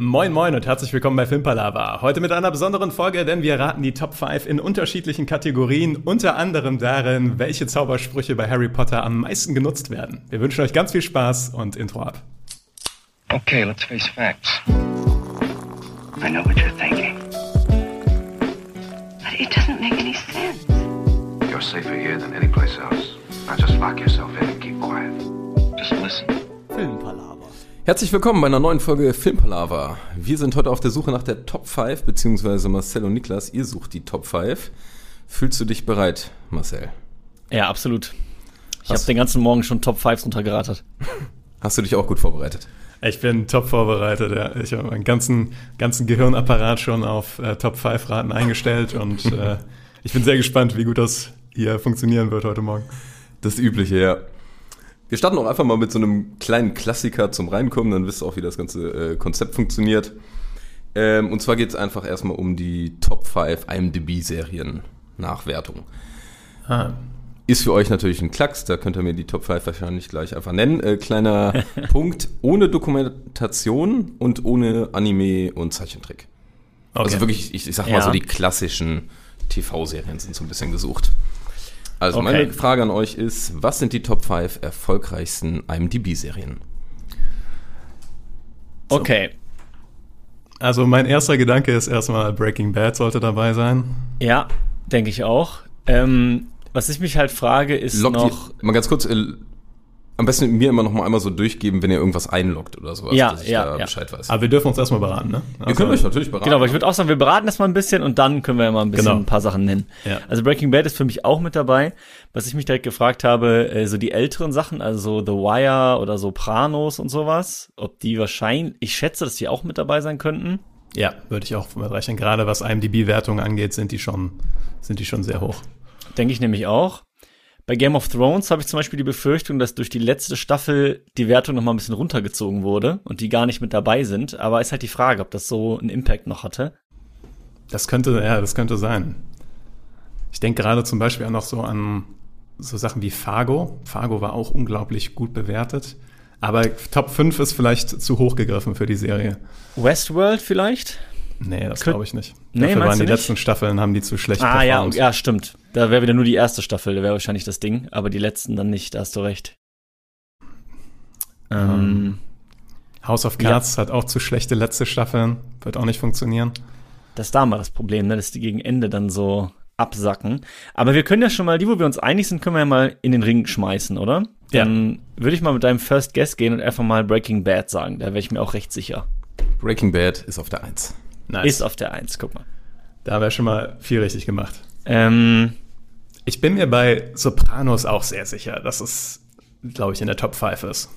Moin Moin und herzlich willkommen bei Filmpalava. Heute mit einer besonderen Folge, denn wir raten die Top 5 in unterschiedlichen Kategorien, unter anderem darin, welche Zaubersprüche bei Harry Potter am meisten genutzt werden. Wir wünschen euch ganz viel Spaß und Intro ab. Okay, let's face facts. I know what you're thinking. But it doesn't make any sense. You're safer here than any place else. Now just lock yourself in and keep quiet. Just listen. Filmpalava. Herzlich willkommen bei einer neuen Folge Filmpalava. Wir sind heute auf der Suche nach der Top 5, beziehungsweise Marcel und Niklas, ihr sucht die Top 5. Fühlst du dich bereit, Marcel? Ja, absolut. Ich habe den ganzen Morgen schon Top 5 runtergeratet. Hast du dich auch gut vorbereitet? Ich bin top vorbereitet. Ja. Ich habe meinen ganzen, ganzen Gehirnapparat schon auf äh, Top 5 Raten eingestellt und äh, ich bin sehr gespannt, wie gut das hier funktionieren wird heute Morgen. Das Übliche, ja. Wir starten auch einfach mal mit so einem kleinen Klassiker zum Reinkommen, dann wisst ihr auch, wie das ganze äh, Konzept funktioniert. Ähm, und zwar geht es einfach erstmal um die Top 5 IMDb-Serien-Nachwertung. Ah, Ist für euch natürlich ein Klacks, da könnt ihr mir die Top 5 wahrscheinlich gleich einfach nennen. Äh, kleiner Punkt, ohne Dokumentation und ohne Anime und Zeichentrick. okay. Also wirklich, ich, ich sag mal Ja. so, die klassischen TV-Serien sind so ein bisschen gesucht. Also Okay. meine Frage an euch ist, was sind die Top 5 erfolgreichsten IMDb-Serien? Okay. Also mein erster Gedanke ist erstmal Breaking Bad sollte dabei sein. Ja, denke ich auch. Ähm, was ich mich halt frage, ist Loggt noch. ihr, mal ganz kurz, äh, am besten mir immer noch mal einmal so durchgeben, wenn ihr irgendwas einloggt oder sowas, Ja, dass ich ja, da ja. Bescheid weiß. Aber wir dürfen uns erstmal beraten, ne? ihr könnt euch natürlich beraten. Genau, aber ich würde auch sagen, wir beraten das mal ein bisschen und dann können wir ja mal ein bisschen Genau. ein paar Sachen nennen. Ja. Also Breaking Bad ist für mich auch mit dabei. Was ich mich direkt gefragt habe, äh, so die älteren Sachen, also The Wire oder Sopranos und sowas, ob die wahrscheinlich, ich schätze, dass die auch mit dabei sein könnten. Ja, würde ich auch mit rechnen. Gerade was IMDb-Wertungen angeht, sind die schon, sind die schon sehr hoch. Denke ich nämlich auch. Bei Game of Thrones habe ich zum Beispiel die Befürchtung, dass durch die letzte Staffel die Wertung noch mal ein bisschen runtergezogen wurde und die gar nicht mit dabei sind. Aber ist halt die Frage, ob das so einen Impact noch hatte. Das könnte, ja, das könnte sein. Ich denke gerade zum Beispiel auch noch so an so Sachen wie Fargo. Fargo war auch unglaublich gut bewertet. Aber Top 5 ist vielleicht zu hoch gegriffen für die Serie. Westworld vielleicht? Nee, das glaube ich nicht. Nee, Dafür waren die nicht? letzten Staffeln, haben die zu schlecht Ah ja, ja, stimmt. Da wäre wieder nur die erste Staffel, da wäre wahrscheinlich das Ding, aber die letzten dann nicht, da hast du recht. Ähm, House of Cards hat auch zu schlechte letzte Staffeln. Wird auch nicht funktionieren. das ist da mal das Problem, ne, dass die gegen Ende dann so absacken. Aber wir können ja schon mal, die, wo wir uns einig sind, können wir ja mal in den Ring schmeißen, oder? Ja. Dann würde ich mal mit deinem First Guess gehen und einfach mal Breaking Bad sagen. Da wäre ich mir auch recht sicher. Breaking Bad ist auf der 1. Nice. Ist auf der Eins, guck mal. da wäre schon mal viel richtig gemacht. Ähm, Ich bin mir bei Sopranos auch sehr sicher, dass es, glaube ich, in der Top 5 ist.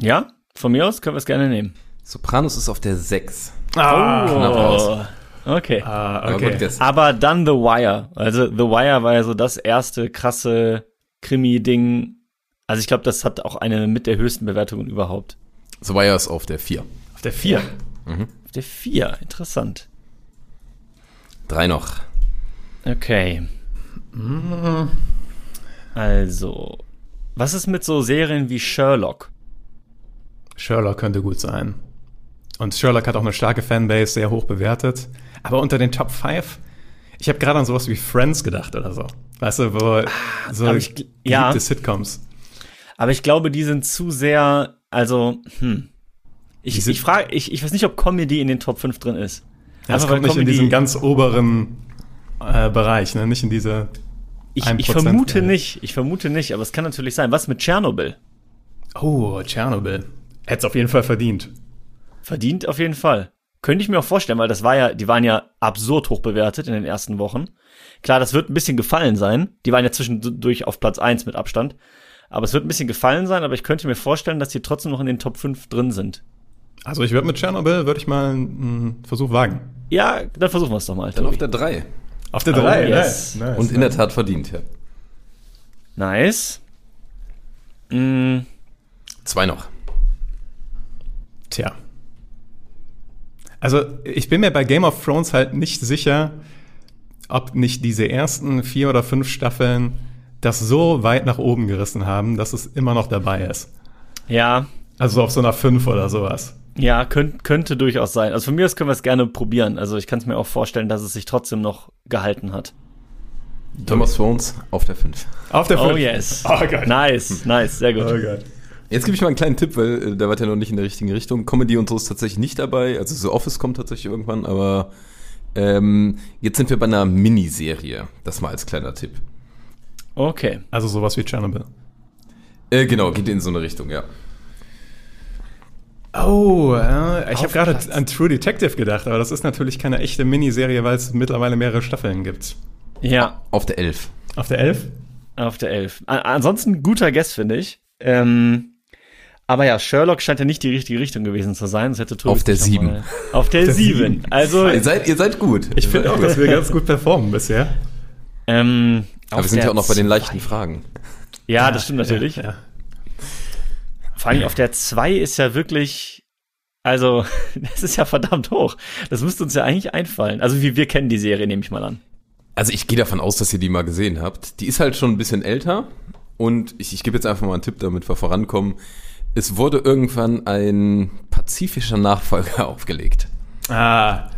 ja, von mir aus können wir es gerne nehmen. Sopranos ist auf der 6. Ah, knapp raus. Okay. Ah, Aber okay. gut, guess. Aber dann The Wire. Also The Wire war ja so das erste krasse Krimi-Ding. Also ich glaube, das hat auch eine mit der höchsten Bewertungen überhaupt. The Wire ist auf der 4. Auf der 4. Auf der 4. Interessant. Drei noch. Okay. Also, was ist mit so Serien wie Sherlock? Sherlock könnte gut sein. Und Sherlock hat auch eine starke Fanbase, sehr hoch bewertet. Aber unter den Top 5, ich habe gerade an sowas wie Friends gedacht oder so. Weißt du, wo so aber ich ja. Sitcoms. Aber ich glaube, die sind zu sehr, also, hm. Ich, ich frage, ich, ich weiß nicht, ob Comedy in den Top 5 drin ist. Ja, das kommt nicht in diesen ganz oberen äh, Bereich, ne? Nicht in diese Ich, 1% ich vermute vielleicht. nicht, ich vermute nicht, aber es kann natürlich sein. Was mit Tschernobyl? Oh, Tschernobyl. Hätte es auf jeden Fall verdient. Verdient auf jeden Fall. Könnte ich mir auch vorstellen, weil das war ja, die waren ja absurd hoch bewertet in den ersten Wochen. Klar, das wird ein bisschen gefallen sein. Die waren ja zwischendurch auf Platz 1 mit Abstand. Aber es wird ein bisschen gefallen sein, aber ich könnte mir vorstellen, dass die trotzdem noch in den Top 5 drin sind. Also ich würde mit Tschernobyl, würde ich mal einen Versuch wagen. Ja, dann versuchen wir es doch mal. Dann Tobi. auf der 3. Auf der Oh, 3, yes. nice, nice. Und in der Tat verdient, ja. Nice. Mm, Zwei noch. Tja. Also, ich bin mir bei Game of Thrones halt nicht sicher, ob nicht diese ersten vier oder fünf Staffeln das so weit nach oben gerissen haben, dass es immer noch dabei ist. ja, Also auf so einer 5 oder sowas. Ja, könnt, könnte durchaus sein. Also von mir aus können wir es gerne probieren. Also ich kann es mir auch vorstellen, dass es sich trotzdem noch gehalten hat. Thomas Thrones auf der 5. Auf der Oh fünf. yes. Oh Gott. Nice, nice, sehr gut. Oh Gott. Jetzt gebe ich mal einen kleinen Tipp, weil äh, der war ja noch nicht in der richtigen Richtung. Comedy und so ist tatsächlich nicht dabei. Also The Office kommt tatsächlich irgendwann, aber ähm, jetzt sind wir bei einer Miniserie. Das mal als kleiner Tipp. Okay. Also sowas wie Chernobyl. Äh, genau, geht in so eine Richtung, ja. Oh, äh, ich habe gerade an True Detective gedacht, aber das ist natürlich keine echte Miniserie, weil es mittlerweile mehrere Staffeln gibt. Ja, Auf der 11. Auf der 11? auf der 11. A ansonsten guter Guest, finde ich. Ähm, aber ja, Sherlock scheint ja nicht die richtige Richtung gewesen zu sein. Das hätte Tobi Auf der sich noch 7. mal- Auf der der 7. sieben. Also, Ihr seid, ihr seid gut. Ich finde auch, gut. dass wir ganz gut performen bisher. ähm, Aber wir sind ja auch noch bei den zwei. leichten Fragen. Ja, das stimmt natürlich. Ja, ja. Vor allem auf der 2 ist ja wirklich, also, das ist ja verdammt hoch. Das müsste uns ja eigentlich einfallen. Also, wie wir kennen die Serie, nehme ich mal an. Also ich gehe davon aus, dass ihr die mal gesehen habt. Die ist halt schon ein bisschen älter und ich, ich gebe jetzt einfach mal einen Tipp, damit wir vorankommen. Es wurde irgendwann ein pazifischer Nachfolger aufgelegt. Ah,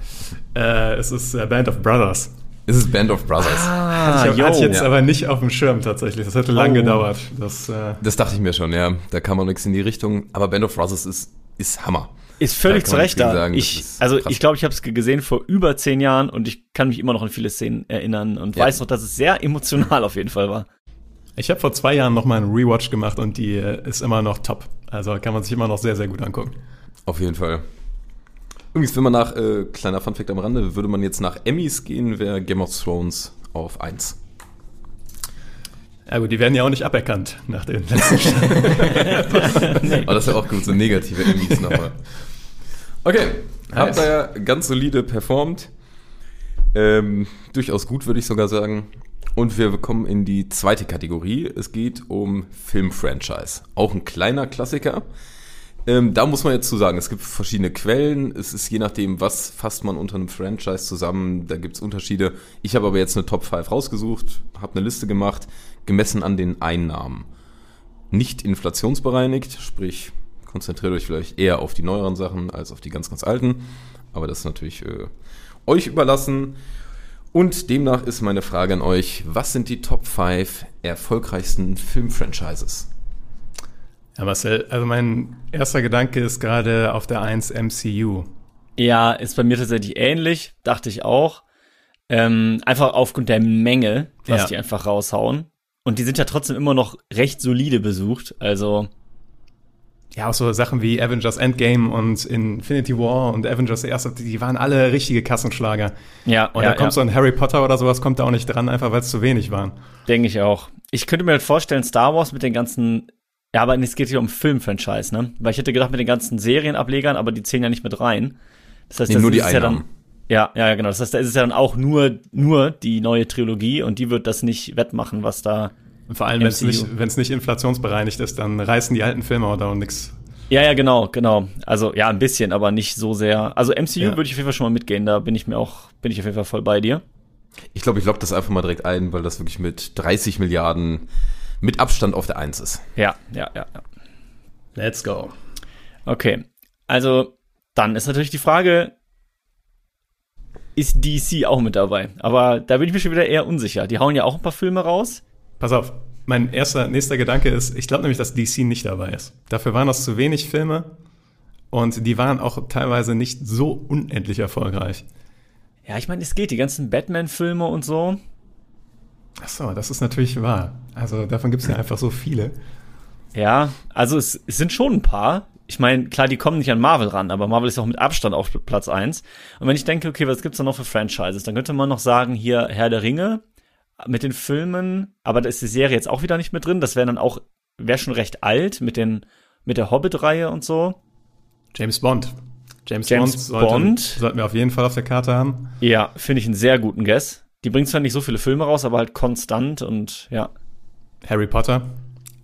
äh, es ist äh, Band of Brothers. Es ist Band of Brothers. Ah, ich hatte ich jetzt ja. aber nicht auf dem Schirm tatsächlich. Das hätte lang Oh. gedauert. Das, äh, Das dachte ich mir schon, ja. Da kam auch nichts in die Richtung. Aber Band of Brothers ist, ist Hammer. Ist völlig zu Recht da. sagen, ich, also krass. ich glaube, ich habe es gesehen vor über zehn Jahren und ich kann mich immer noch an viele Szenen erinnern und Ja. weiß noch, dass es sehr emotional auf jeden Fall war. ich habe vor zwei Jahren noch mal einen Rewatch gemacht und die äh, ist immer noch top. Also kann man sich immer noch sehr, sehr gut angucken. Auf jeden Fall. Übrigens, wenn man nach, äh, kleiner Funfact am Rande, würde man jetzt nach Emmys gehen, wäre Game of Thrones auf 1. Ja gut, die werden ja auch nicht aberkannt nach den letzten Aber das ist ja auch gut, so negative Emmys nochmal. Okay, habt Nice. ihr ja ganz solide performt. Ähm, durchaus gut, würde ich sogar sagen. Und wir kommen in die zweite Kategorie. Es geht um Filmfranchise. Auch ein kleiner Klassiker. Ähm, da muss man jetzt zu sagen, es gibt verschiedene Quellen. Es ist je nachdem, was fasst man unter einem Franchise zusammen. Da gibt es Unterschiede. Ich habe aber jetzt eine Top 5 rausgesucht, habe eine Liste gemacht, gemessen an den Einnahmen. Nicht inflationsbereinigt, sprich, konzentriert euch vielleicht eher auf die neueren Sachen als auf die ganz, ganz alten. Aber das ist natürlich äh, euch überlassen. Und demnach ist meine Frage an euch, was sind die Top 5 erfolgreichsten Filmfranchises? Ja, Marcel, also mein erster Gedanke ist gerade auf der 1 MCU. Ja, ist bei mir tatsächlich ähnlich, dachte ich auch. Ähm, einfach aufgrund der Menge, was Ja. die einfach raushauen. Und die sind ja trotzdem immer noch recht solide besucht. Also, Ja, auch so Sachen wie Avengers Endgame und Infinity War und Avengers erste, die waren alle richtige Kassenschlager. ja, Und ja, da kommt ja. so ein Harry Potter oder sowas, kommt da auch nicht dran, einfach weil es zu wenig waren. Denke ich auch. Ich könnte mir halt vorstellen, Star Wars mit den ganzen, ja, aber es geht hier um Filmfranchise, ne? Weil ich hätte gedacht mit den ganzen Serienablegern, aber die zählen ja nicht mit rein. Das heißt, Nee, das nur die ist ja dann, Einnahmen. ja, ja, genau. Das heißt, da ist es ja dann auch nur, nur die neue Trilogie und die wird das nicht wettmachen, was da. Und vor allem, wenn es nicht, wenn's nicht inflationsbereinigt ist, dann reißen die alten Filme auch nix. Ja, ja, genau, genau. Also ja, ein bisschen, aber nicht so sehr. Also MCU Ja. würde ich auf jeden Fall schon mal mitgehen. Da bin ich mir auch, bin ich auf jeden Fall voll bei dir. Ich glaube, ich logge das einfach mal direkt ein, weil das wirklich mit 30 Milliarden mit Abstand auf der 1 ist. Ja, ja, ja, ja. Let's go. Okay. Also, dann ist natürlich die Frage, ist DC auch mit dabei? Aber da bin ich mir schon wieder eher unsicher. Die hauen ja auch ein paar Filme raus. Pass auf, mein erster, nächster Gedanke ist, ich glaube nämlich, dass DC nicht dabei ist. Dafür waren das zu wenig Filme und die waren auch teilweise nicht so unendlich erfolgreich. Ja, ich meine, es geht, die ganzen Batman-Filme und so. Ach so, das ist natürlich wahr. Also davon gibt es ja einfach so viele. Ja, also es, es sind schon ein paar. Ich meine, klar, die kommen nicht an Marvel ran, aber Marvel ist auch mit Abstand auf Platz eins. Und wenn ich denke, okay, was gibt's da noch für Franchises, dann könnte man noch sagen, hier Herr der Ringe mit den Filmen, aber da ist die Serie jetzt auch wieder nicht mit drin. Das wäre dann auch, wäre schon recht alt mit den, mit der Hobbit-Reihe und so. James Bond. James, James Bond, sollte, Bond. sollten wir auf jeden Fall auf der Karte haben. Ja, finde ich einen sehr guten Guess. Die bringt zwar nicht so viele Filme raus, aber halt konstant und ja. Harry Potter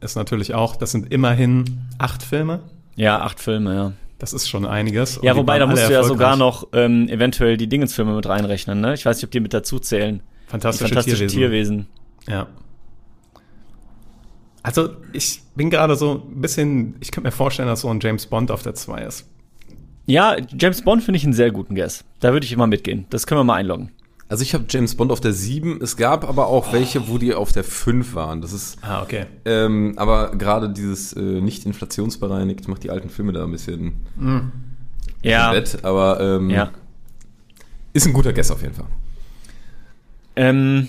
ist natürlich auch, das sind immerhin acht Filme. Ja, acht Filme, ja. Das ist schon einiges. Ja, wobei, da musst du ja sogar noch ähm, eventuell die Dingensfilme mit reinrechnen, ne? Ich weiß nicht, ob die mit dazu zählen. Fantastische, fantastische Tierwesen. Tierwesen. Ja. Also, ich bin gerade so ein bisschen, ich könnte mir vorstellen, dass so ein James Bond auf der 2 ist. Ja, James Bond finde ich einen sehr guten Guess. Da würde ich immer mitgehen. Das können wir mal einloggen. Also ich habe James Bond auf der 7. Es gab aber auch welche, wo die auf der 5 waren. Das ist, Ah, okay. ähm, aber gerade dieses äh, nicht inflationsbereinigt macht die alten Filme da ein bisschen Ja. Bett. Aber ähm, Ja. ist ein guter Guess auf jeden Fall. Ähm,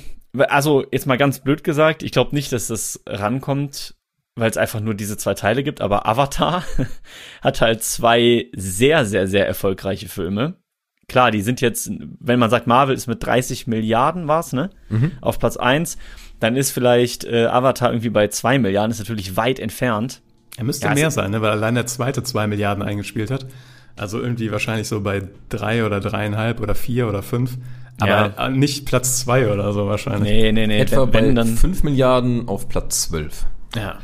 also jetzt mal ganz blöd gesagt, ich glaube nicht, dass das rankommt, weil es einfach nur diese zwei Teile gibt, aber Avatar hat halt zwei sehr, sehr, sehr erfolgreiche Filme. Klar, die sind jetzt, wenn man sagt, Marvel ist mit 30 Milliarden war's, ne? Auf Platz eins, dann ist vielleicht äh, Avatar irgendwie bei zwei Milliarden, ist natürlich weit entfernt. Er müsste Ja, mehr sein, ne? weil allein der zweite zwei Milliarden eingespielt hat. Also irgendwie wahrscheinlich so bei drei oder dreieinhalb oder vier oder fünf. Aber Ja. nicht Platz zwei oder so wahrscheinlich. Nee, nee, nee. Etwa wenn, wenn bei dann. 5 Milliarden auf Platz 12. Ja.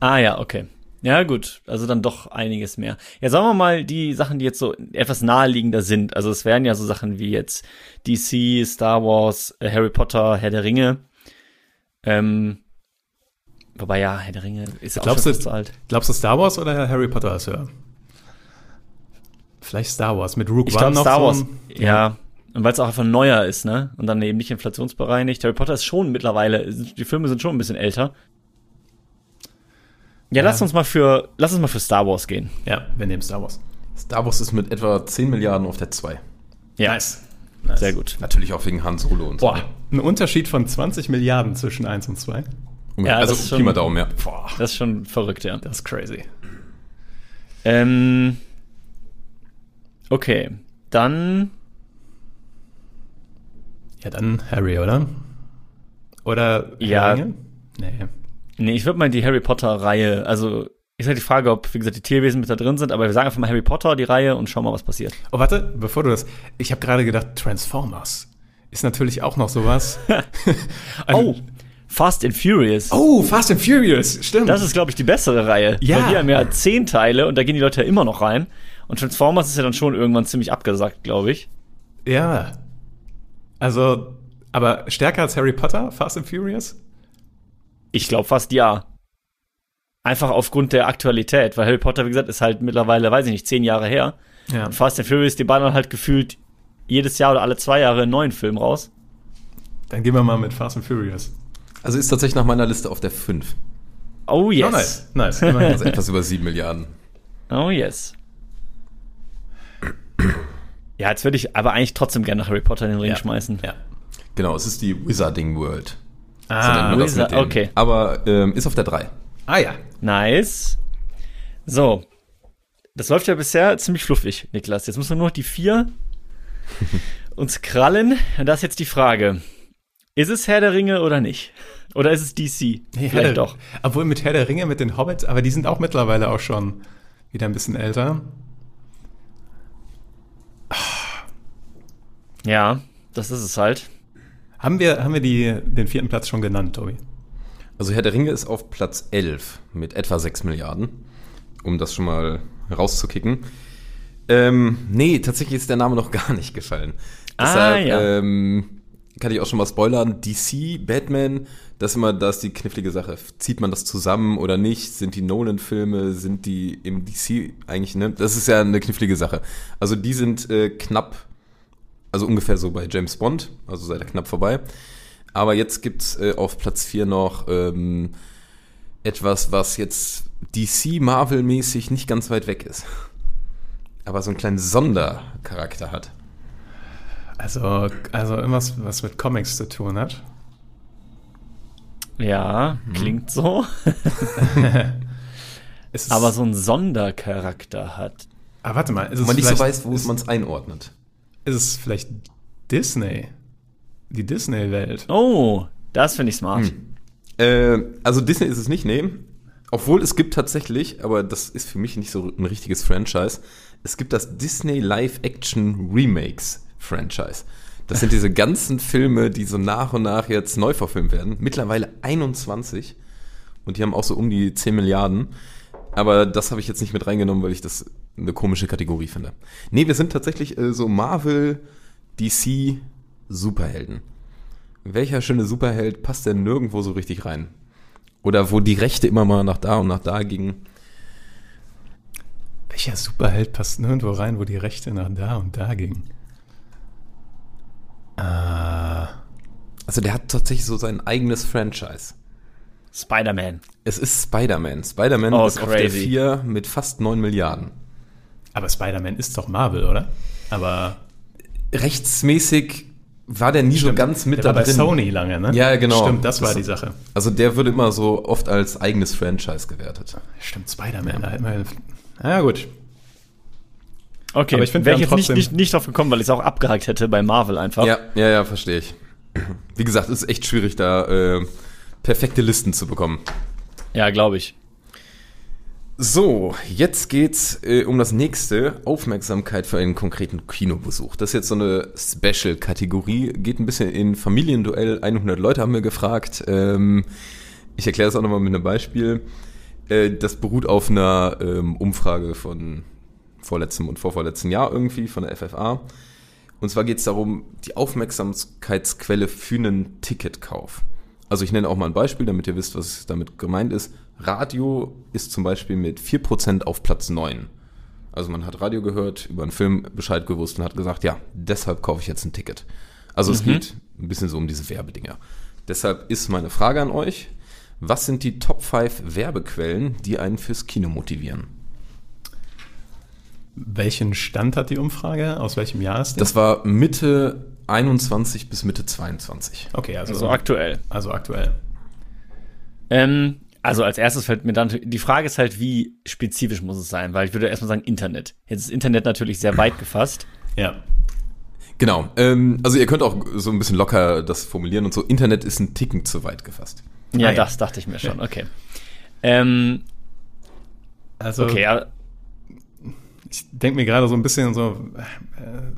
Ah ja, okay. Ja, gut. Also dann doch einiges mehr. Ja, sagen wir mal die Sachen, die jetzt so etwas naheliegender sind. Also es wären ja so Sachen wie jetzt DC, Star Wars, äh, Harry Potter, Herr der Ringe. Ähm, wobei ja, Herr der Ringe ist ja auch schon du- so alt. Glaubst du Star Wars oder Harry Potter ist höher? Vielleicht Star Wars mit Rook Ich glaube noch Star so Wars, ein- ja. Und weil es auch einfach neuer ist, ne? Und dann eben nicht inflationsbereinigt. Harry Potter ist schon mittlerweile, die Filme sind schon ein bisschen älter. Ja, lass uns mal für, lass uns mal für Star Wars gehen. Ja, wir nehmen Star Wars. Star Wars ist mit etwa 10 Milliarden auf der 2. Ja, Nice. nice. sehr gut. Natürlich auch wegen Han Solo und so. Boah, ein Unterschied von 20 Milliarden zwischen 1 und 2. Ja, also das ist schon- Daumen, ja. Boah, Das ist schon verrückt, ja. das ist crazy. Ähm, okay, dann Ja, dann Harry, oder? Oder Herr Ja. Ringe? Nee. Nee, ich würde mal die Harry Potter-Reihe, also ist halt die Frage, ob, wie gesagt, die Tierwesen mit da drin sind, aber wir sagen einfach mal Harry Potter, die Reihe, und schauen mal, was passiert. Oh, warte, bevor du das. Ich habe gerade gedacht, Transformers ist natürlich auch noch sowas. Oh, Fast and Furious. oh, Fast and Furious, stimmt. Das ist, glaube ich, die bessere Reihe. Ja. Weil die haben ja zehn Teile und da gehen die Leute ja immer noch rein. Und Transformers ist ja dann schon irgendwann ziemlich abgesagt, glaube ich. ja. Also, aber stärker als Harry Potter, Fast and Furious? Ich glaube fast ja. Einfach aufgrund der Aktualität, weil Harry Potter, wie gesagt, ist halt mittlerweile, weiß ich nicht, zehn Jahre her. Ja. Und Fast and Furious, die ballern halt gefühlt jedes Jahr oder alle zwei Jahre einen neuen Film raus. Dann gehen wir mal mit Fast and Furious. Also ist tatsächlich nach meiner Liste auf der 5. Oh yes. Oh, nice, nice. Also etwas über 7 Milliarden. Oh yes. Ja, jetzt würde ich aber eigentlich trotzdem gerne nach Harry Potter in den Ring Ja. schmeißen. ja. Genau, es ist die Wizarding World. Ah, man das Wizard- mit okay. Aber ähm, ist auf der 3. ah ja. Nice. So. Das läuft ja bisher ziemlich fluffig, Niklas. Jetzt müssen wir nur noch die vier uns krallen. Und da ist jetzt die Frage. Ist es Herr der Ringe oder nicht? Oder ist es DC? Herr Vielleicht doch. Obwohl mit Herr der Ringe, mit den Hobbits, aber die sind auch mittlerweile auch schon wieder ein bisschen älter. Ja, das ist es halt. Haben wir, haben wir die, den vierten Platz schon genannt, Tobi? Also Herr der Ringe ist auf Platz 11 mit etwa 6 Milliarden, um das schon mal rauszukicken. Ähm, nee, tatsächlich ist der Name noch gar nicht gefallen. Ah, Deshalb ja. ähm, kann ich auch schon mal spoilern. DC, Batman, das ist immer das ist die knifflige Sache. Zieht man das zusammen oder nicht? Sind die Nolan-Filme, sind die im DC eigentlich, ne? Das ist ja eine knifflige Sache. Also die sind äh, knapp, also ungefähr so bei James Bond, also seid ihr knapp vorbei. Aber jetzt gibt's äh, auf Platz 4 noch ähm, etwas, was jetzt DC Marvel-mäßig nicht ganz weit weg ist. Aber so einen kleinen Sondercharakter hat. Also, also irgendwas, was mit Comics zu tun hat. Ja, Mhm. klingt so. Ist es, Aber so einen Sondercharakter hat. ah, warte mal, ist es, Wo man nicht so weiß, wo man es einordnet. Ist es vielleicht Disney? Die Disney-Welt. Oh, das finde ich smart. Hm. Äh, also Disney ist es nicht, nee. Obwohl es gibt tatsächlich, aber das ist für mich nicht so ein richtiges Franchise, es gibt das Disney Live-Action Remakes Franchise. Das sind diese ganzen Filme, die so nach und nach jetzt neu verfilmt werden. Mittlerweile 21. Und die haben auch so um die 10 Milliarden. Aber das habe ich jetzt nicht mit reingenommen, weil ich das eine komische Kategorie finde. Nee, wir sind tatsächlich äh, so Marvel, DC, Superhelden. Welcher schöne Superheld passt denn nirgendwo so richtig rein? Oder wo die Rechte immer mal nach da und nach da gingen. Welcher Superheld passt nirgendwo rein, wo die Rechte nach da und da gingen? Äh, Also der hat tatsächlich so sein eigenes Franchise. Spider-Man. Es ist Spider-Man. Spider-Man Oh, ist auf der crazy. 4 mit fast 9 Milliarden. aber Spider-Man ist doch Marvel, oder? Aber Rechtsmäßig war der nie so ganz mit der war da bei drin. Sony lange, ne? Ja, genau. Stimmt, das war Das- die Sache. Also der wird immer so oft als eigenes Franchise gewertet. Stimmt, Spider-Man. da hätten wir- Ja, gut. Okay, Aber ich find, wir wäre ich haben jetzt nicht, nicht, nicht drauf gekommen, weil ich es auch abgehakt hätte bei Marvel einfach. Ja, ja, ja, verstehe ich. Wie gesagt, es ist echt schwierig, da äh, perfekte Listen zu bekommen. ja glaube ich. So, jetzt geht's äh, um das nächste. Aufmerksamkeit für einen konkreten Kinobesuch. Das ist jetzt so eine Special-Kategorie. Geht ein bisschen in Familienduell. 100 Leute haben wir gefragt. Ähm, ich erkläre das auch nochmal mit einem Beispiel. Äh, das beruht auf einer ähm, Umfrage von vorletztem und vorvorletzten Jahr irgendwie von der FFA. Und zwar geht es darum, die Aufmerksamkeitsquelle für einen Ticketkauf. Also ich nenne auch mal ein Beispiel, damit ihr wisst, was damit gemeint ist. Radio ist zum Beispiel mit 4% auf Platz 9. Also man hat Radio gehört, über einen Film Bescheid gewusst und hat gesagt, ja, deshalb kaufe ich jetzt ein Ticket. Also es geht ein bisschen so um diese Werbedinger. Deshalb ist meine Frage an euch, was sind die Top 5 Werbequellen, die einen fürs Kino motivieren? Welchen Stand hat die Umfrage? Aus welchem Jahr ist die? Das war Mitte 21 bis Mitte 22. okay, also, Also aktuell. also aktuell. Ähm, also als erstes fällt mir dann, die Frage ist halt, wie spezifisch muss es sein? Weil ich würde erstmal sagen Internet. Jetzt ist Internet natürlich sehr weit gefasst. Ja. Genau. Ähm, also ihr könnt auch so ein bisschen locker das formulieren und so. Internet ist ein Ticken zu weit gefasst. Ja, Ah, ja. das dachte ich mir schon, okay. Ähm, Also okay, ja, ich denke mir gerade so ein bisschen so, äh,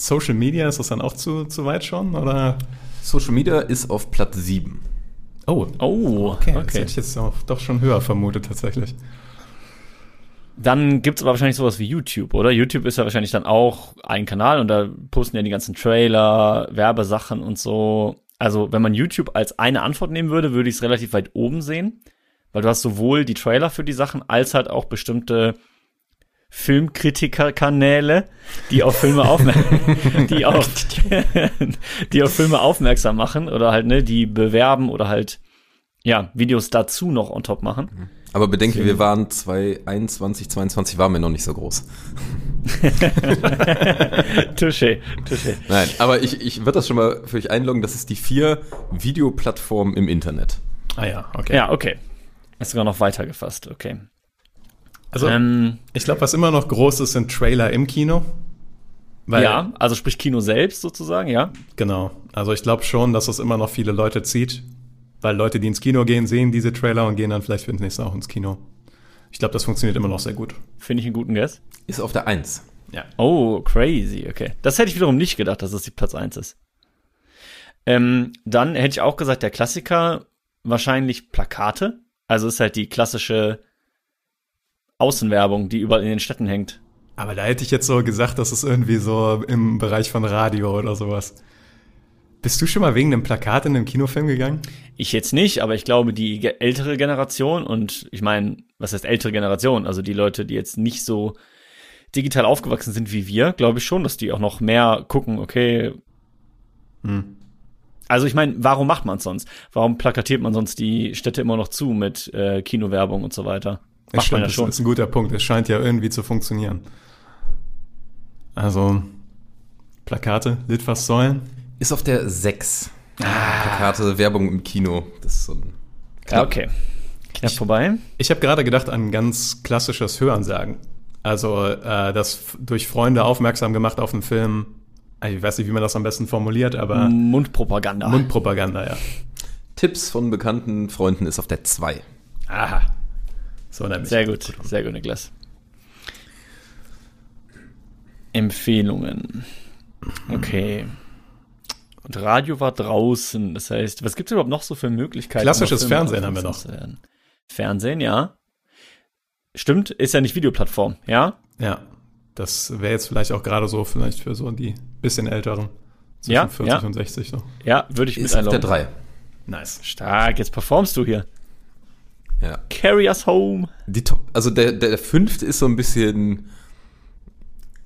Social Media, ist das dann auch zu, zu weit schon? Oder? Social Media ist auf Platz 7. Oh, oh, okay. Das okay. hätte ich jetzt auch, doch schon höher vermutet tatsächlich. Dann gibt's aber wahrscheinlich sowas wie YouTube, oder? YouTube ist ja wahrscheinlich dann auch ein Kanal und da posten ja die ganzen Trailer, Werbesachen und so. Also, wenn man YouTube als eine Antwort nehmen würde, würde ich es relativ weit oben sehen, weil du hast sowohl die Trailer für die Sachen als halt auch bestimmte Filmkritikerkanäle, die auf Filme aufmerksam, die auf, die auf Filme aufmerksam machen oder halt, ne, die bewerben oder halt, ja, Videos dazu noch on top machen. Aber bedenke, wir waren 2021, 22 waren wir noch nicht so groß. Touché, touché. Nein, aber ich, ich würde das schon mal für euch einloggen. Das ist die vier Videoplattformen im Internet. Ah ja, okay. Ja, okay. Ist sogar noch weiter gefasst, okay. Also Ähm, ich glaube, was immer noch groß ist, sind Trailer im Kino. Weil, ja, also sprich Kino selbst sozusagen, ja. Genau. Also ich glaube schon, dass es immer noch viele Leute zieht, weil Leute, die ins Kino gehen, sehen diese Trailer und gehen dann vielleicht für das nächste auch ins Kino. Ich glaube, das funktioniert immer noch sehr gut. Finde ich einen guten Guess. Ist auf der 1. Ja. Oh, crazy, okay. Das hätte ich wiederum nicht gedacht, dass es die Platz 1 ist. Ähm, dann hätte ich auch gesagt, der Klassiker wahrscheinlich Plakate. Also ist halt die klassische Außenwerbung, die überall in den Städten hängt. Aber da hätte ich jetzt so gesagt, das ist irgendwie so im Bereich von Radio oder sowas. Bist du schon mal wegen einem Plakat in einem Kinofilm gegangen? Ich jetzt nicht, aber ich glaube, die ältere Generation und ich meine, was heißt ältere Generation? Also die Leute, die jetzt nicht so digital aufgewachsen sind wie wir, glaube ich schon, dass die auch noch mehr gucken, okay. Also ich meine, warum macht man es sonst? Warum plakatiert man sonst die Städte immer noch zu mit äh, Kinowerbung und so weiter? Macht man ja das schon. ist ein guter Punkt. Es scheint ja irgendwie zu funktionieren. Also, Plakate, Litfaßsäulen. Ist auf der 6. Plakate, Werbung im Kino. Das ist so ein Ja, okay. Knapp vorbei. Ich habe gerade gedacht an ganz klassisches Hörensagen. Also äh, das durch Freunde aufmerksam gemacht auf einen Film. Ich weiß nicht, wie man das am besten formuliert, aber Mundpropaganda. Mundpropaganda, ja. Tipps von bekannten Freunden ist auf der 2. Aha. So nämlich. Sehr gut, sehr gut, Niklas. Empfehlungen. Okay. Und Radio war draußen. Das heißt, was gibt es überhaupt noch so für Möglichkeiten? Klassisches Fernsehen haben wir noch. Fernsehen, ja. Stimmt, ist ja nicht Videoplattform, ja? Ja. Das wäre jetzt vielleicht auch gerade so, vielleicht für so die bisschen älteren. Zwischen Ja, 40 ja. und 60 so. Ja, würde ich Ist mit auf der einloggen. 3. Nice. Stark, jetzt performst du hier. Ja. Carry us home. Die Top, also der, der fünfte ist so ein bisschen.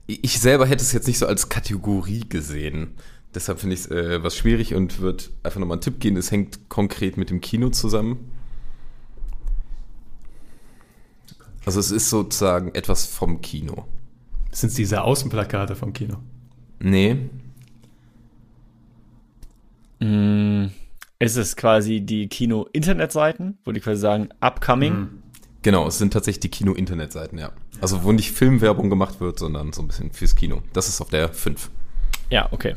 Ich selber hätte es jetzt nicht so als Kategorie gesehen. Deshalb finde ich es äh, was schwierig und würde einfach nochmal einen Tipp geben. Es hängt konkret mit dem Kino zusammen. Also es ist sozusagen etwas vom Kino. Sind es diese Außenplakate vom Kino? Nee. Mm, ist es quasi die Kino-Internetseiten, wo die quasi sagen, upcoming? Genau, es sind tatsächlich die Kino-Internetseiten, ja. Also wo nicht Filmwerbung gemacht wird, sondern so ein bisschen fürs Kino. Das ist auf der 5. Ja, okay.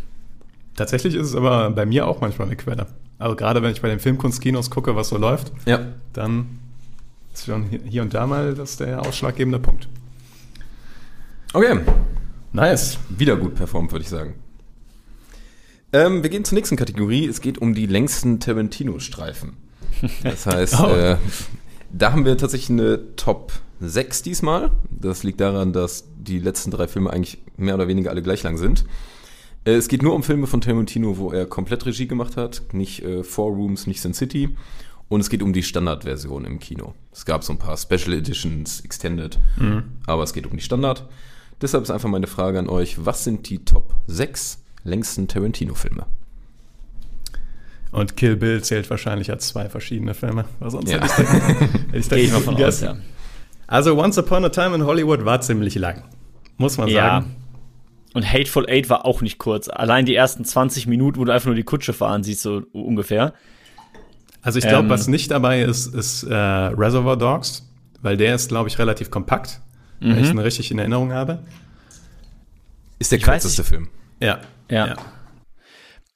Tatsächlich ist es aber bei mir auch manchmal eine Quelle. Also gerade wenn ich bei den Filmkunstkinos gucke, was so läuft, Ja. dann ist schon hier- hier und da mal das der ausschlaggebende Punkt. Okay. Nice. Wieder gut performt, würde ich sagen. Ähm, wir gehen zur nächsten Kategorie. Es geht um die längsten Tarantino-Streifen. Das heißt, Oh. äh, da haben wir tatsächlich eine Top 6 diesmal. Das liegt daran, dass die letzten drei Filme eigentlich mehr oder weniger alle gleich lang sind. Äh, es geht nur um Filme von Tarantino, wo er komplett Regie gemacht hat. Nicht äh, Four Rooms, nicht Sin City. Und es geht um die Standardversion im Kino. Es gab so ein paar Special Editions, Extended, aber es geht um die Standard. Deshalb ist einfach meine Frage an euch, was sind die Top 6 längsten Tarantino-Filme? Und Kill Bill zählt wahrscheinlich als zwei verschiedene Filme. Weil sonst Ja. hätte ich da, hätte ich da von aus, ja. Also Once Upon a Time in Hollywood war ziemlich lang. Muss man Ja. sagen. Und Hateful Eight war auch nicht kurz. Allein die ersten 20 Minuten, wo du einfach nur die Kutsche fahren siehst, so ungefähr. Also ich glaube, Ähm, was nicht dabei ist, ist äh, Reservoir Dogs, weil der ist, glaube ich, relativ kompakt, wenn ich ihn richtig in Erinnerung habe. Ist der Ich kürzeste. Film. Ja. Ja.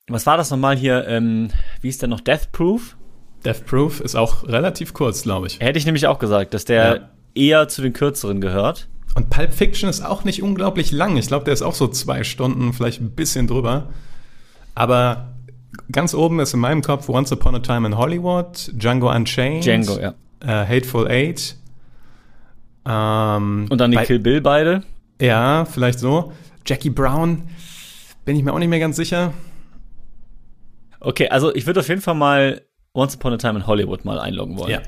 Was war das nochmal hier? Ähm, wie ist der noch? Death Proof? Death Proof ist auch relativ kurz, glaube ich. Hätte ich nämlich auch gesagt, dass der Ja. eher zu den kürzeren gehört. Und Pulp Fiction ist auch nicht unglaublich lang. Ich glaube, der ist auch so zwei Stunden, vielleicht ein bisschen drüber. Aber ganz oben ist in meinem Kopf Once Upon a Time in Hollywood, Django Unchained, Django, ja. äh, Hateful Eight. Ähm, Und dann die Kill Bill beide. Ja, vielleicht so. Jackie Brown, bin ich mir auch nicht mehr ganz sicher. Okay, also ich würde auf jeden Fall mal Once Upon a Time in Hollywood mal einloggen wollen. Ja.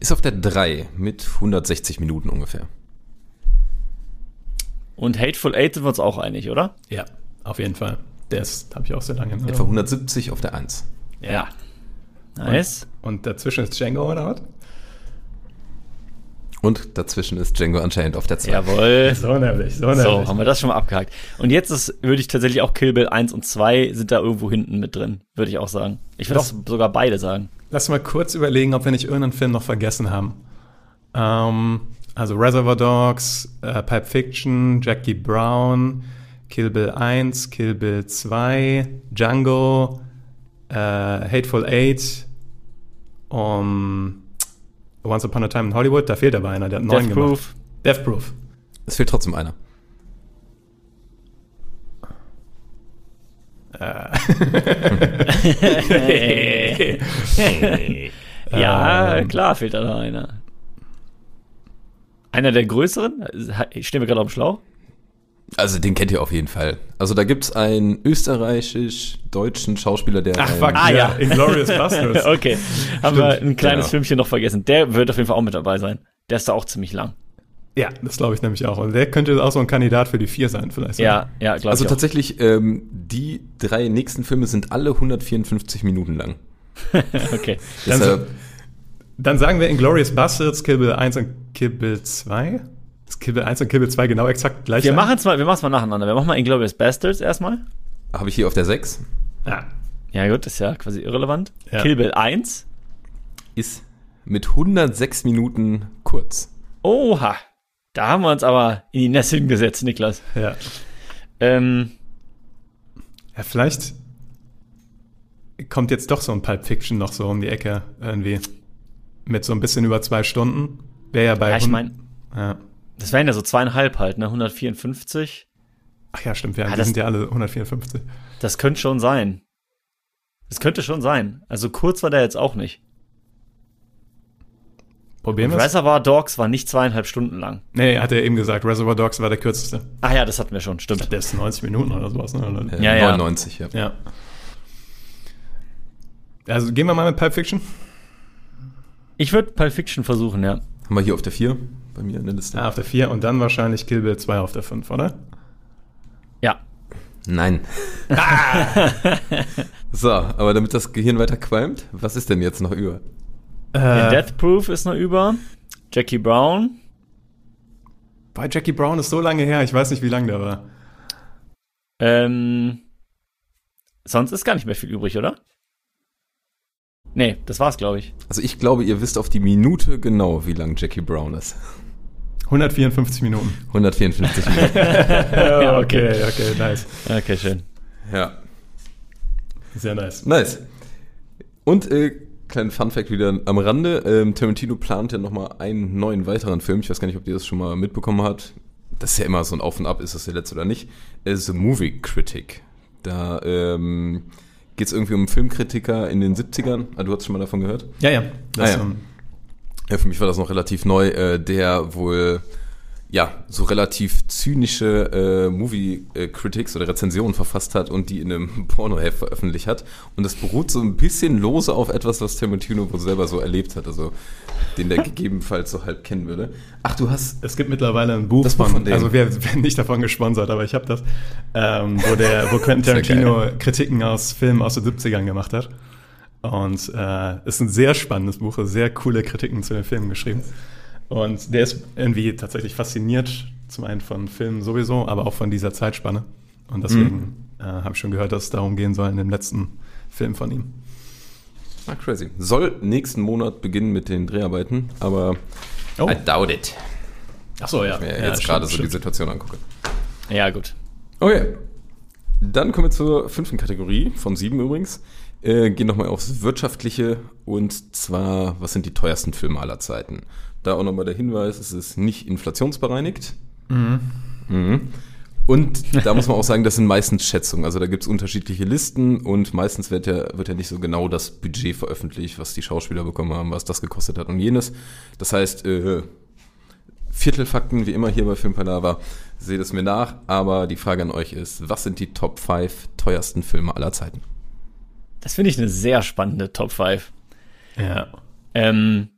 Ist auf der 3 mit 160 Minuten ungefähr. Und Hateful Eight sind wir uns auch einig, oder? Ja, auf jeden Fall. Das habe ich auch sehr lange. Etwa Erinnerung. 170 auf der 1. Ja. Nice. Und dazwischen ist Django oder was? Und dazwischen ist Django Unchained auf der 2. Jawohl. So nämlich, so So, haben wir das schon mal abgehakt. Und jetzt ist, würde ich tatsächlich auch Kill Bill 1 und 2 sind da irgendwo hinten mit drin, würde ich auch sagen. Ich würde auch sogar beide sagen. Lass mal kurz überlegen, ob wir nicht irgendeinen Film noch vergessen haben. Ähm, also Reservoir Dogs, äh, Pulp Fiction, Jackie Brown, Kill Bill 1, Kill Bill 2, Django, äh, Hateful Eight, um, Once Upon a Time in Hollywood, da fehlt aber einer, der hat neun Death gemacht. Proof. Death Proof. Es fehlt trotzdem einer. ja, Ähm. klar fehlt da noch einer. Einer der größeren? Stehen wir gerade auf dem Schlauch? Also den kennt ihr auf jeden Fall. Also da gibt's einen österreichisch-deutschen Schauspieler, der... Ach fuck, Ah, ja. Inglourious Bastards. okay, haben wir ein kleines genau. Filmchen noch vergessen. Der wird auf jeden Fall auch mit dabei sein. Der ist da auch ziemlich lang. Ja, das glaube ich nämlich auch. Und der könnte auch so ein Kandidat für die vier sein, vielleicht. Ja, ja, glaube Also ich auch. tatsächlich, ähm, die drei nächsten Filme sind alle 154 Minuten lang. Okay. Dann, dann sagen wir Inglourious Bastards, Kill Bill 1 und Kill Bill 2. Ist Kill Bill 1 und Kill Bill 2 genau exakt gleich? Wir machen es mal, wir machen's mal nacheinander. Wir machen mal Inglourious Bastards erstmal. habe ich hier auf der 6, Ja. Ja gut, ist ja quasi irrelevant. Ja. Kill Bill 1. ist mit 106 Minuten kurz. Oha. Da haben wir uns aber in die Nesseln gesetzt, Niklas. Ja. Ähm, ja, vielleicht kommt jetzt doch so ein Pulp Fiction noch so um die Ecke irgendwie. Mit so ein bisschen über zwei Stunden. Wäre ja bei. ja, ich meine, Ja. Das wären ja so zweieinhalb halt, ne? 154. Ach ja, stimmt. Ja, Ah, die das- sind ja alle 154. Das könnte schon sein. Das könnte schon sein. Also kurz war der jetzt auch nicht. Problem ist. Reservoir Dogs war nicht zweieinhalb Stunden lang. Nee, hat er eben gesagt. Reservoir Dogs war der kürzeste. Ach ja, das hatten wir schon, stimmt. Der ist 90 Minuten oder sowas. Ne? Oder? Ja, ja. 99, ja. Ja. Also gehen wir mal mit Pulp Fiction. Ich würde Pulp Fiction versuchen, ja. Haben wir hier auf der 4 bei mir in der Liste? Ah, auf der 4 und dann wahrscheinlich Kill Bill 2 auf der 5, oder? Ja. Nein. so, aber damit das Gehirn weiter qualmt, was ist denn jetzt noch über? Äh, Death Proof ist noch über. Jackie Brown. bei Jackie Brown ist so lange her, ich weiß nicht, wie lange der war. Ähm, sonst ist gar nicht mehr viel übrig, oder? Nee, das war's, glaube ich. Also ich glaube, ihr wisst auf die Minute genau, wie lang Jackie Brown ist. 154 Minuten. 154 Minuten. ja, okay, okay, nice. Okay, schön. ja. Sehr nice. Nice. Und äh, kleinen Fun-Fact wieder am Rande. Ähm, Tarantino plant ja nochmal einen neuen weiteren Film. Ich weiß gar nicht, ob ihr das schon mal mitbekommen habt. Das ist ja immer so ein Auf und Ab, ist das der letzte oder nicht. Äh, The Movie Critic. Da ähm, geht es irgendwie um einen Filmkritiker in den 70ern. Ah, du hast schon mal davon gehört? Ja, ja. Das, Ah, ja. ähm, Ja, für mich war das noch relativ neu, äh, der wohl ja so relativ zynische äh, Movie-Critics oder Rezensionen verfasst hat und die in einem Pornoheft veröffentlicht hat. Und das beruht so ein bisschen lose auf etwas, was Tarantino wohl selber so erlebt hat, also den der gegebenenfalls so halb kennen würde. Ach, du hast Es gibt mittlerweile ein Buch Das von, von dem. also wir werden nicht davon gesponsert, aber ich habe das, ähm, wo der, wo Quentin Tarantino Kritiken aus Filmen aus den 70ern gemacht hat. Und äh, ist ein sehr spannendes Buch, sehr coole Kritiken zu den Filmen geschrieben. Und der ist irgendwie tatsächlich fasziniert, zum einen von Filmen sowieso, aber auch von dieser Zeitspanne. Und deswegen äh, habe ich schon gehört, dass es darum gehen soll in dem letzten Film von ihm. ah, crazy. Soll nächsten Monat beginnen mit den Dreharbeiten, aber Oh. I doubt it. Ach so, ja. Wenn ich mir ja, jetzt gerade so die. Situation angucke. Ja, gut. Okay. Dann kommen wir zur fünften Kategorie, von sieben übrigens. Äh, gehen nochmal aufs Wirtschaftliche und zwar, was sind die teuersten Filme aller Zeiten? Da auch nochmal der Hinweis, es ist nicht inflationsbereinigt. Mhm. Und da muss man auch sagen, das sind meistens Schätzungen. Also da gibt es unterschiedliche Listen und meistens wird ja, wird ja nicht so genau das Budget veröffentlicht, was die Schauspieler bekommen haben, was das gekostet hat und jenes. Das heißt, äh, Viertelfakten, wie immer hier bei Filmpalava, seht es mir nach. Aber die Frage an euch ist, was sind die Top 5 teuersten Filme aller Zeiten? Das finde ich eine sehr spannende Top 5. Ja. Ähm,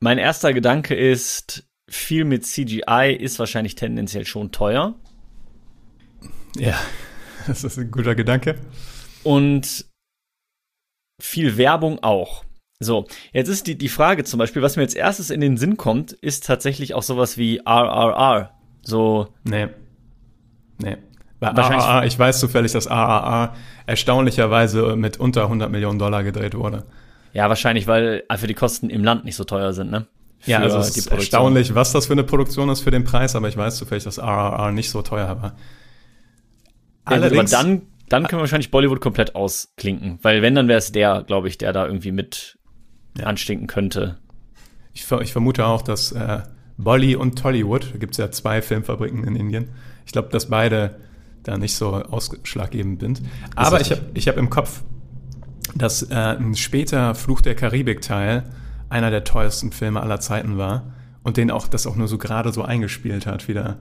mein erster Gedanke ist, viel mit CGI ist wahrscheinlich tendenziell schon teuer. ja, das ist ein guter Gedanke. Und viel Werbung auch. So, jetzt ist die, die Frage zum Beispiel, was mir als erstes in den Sinn kommt, ist tatsächlich auch sowas wie RRR. So, Nee. Nee. Bei Wahrscheinlich- AAA, ich weiß zufällig, dass AAA erstaunlicherweise mit unter 100 Millionen Dollar gedreht wurde. ja, wahrscheinlich, weil einfach die Kosten im Land nicht so teuer sind, ne? Ja, Für also es ist erstaunlich, was das für eine Produktion ist für den Preis, aber ich weiß zufällig, dass RRR nicht so teuer war. Ja, gut, aber Allerdings, dann, dann können wir wahrscheinlich Bollywood komplett ausklinken. Weil wenn, dann wäre es der, glaube ich, der da irgendwie mit anstinken könnte. ich, ver- ich vermute auch, dass äh, Bolly und Tollywood, da gibt es ja zwei Filmfabriken in Indien, ich glaube, dass beide da nicht so ausschlaggebend sind. Aber ich habe ich hab im Kopf, dass äh, ein später Fluch der Karibik-Teil einer der teuersten Filme aller Zeiten war und den auch das auch nur so gerade so eingespielt hat wieder.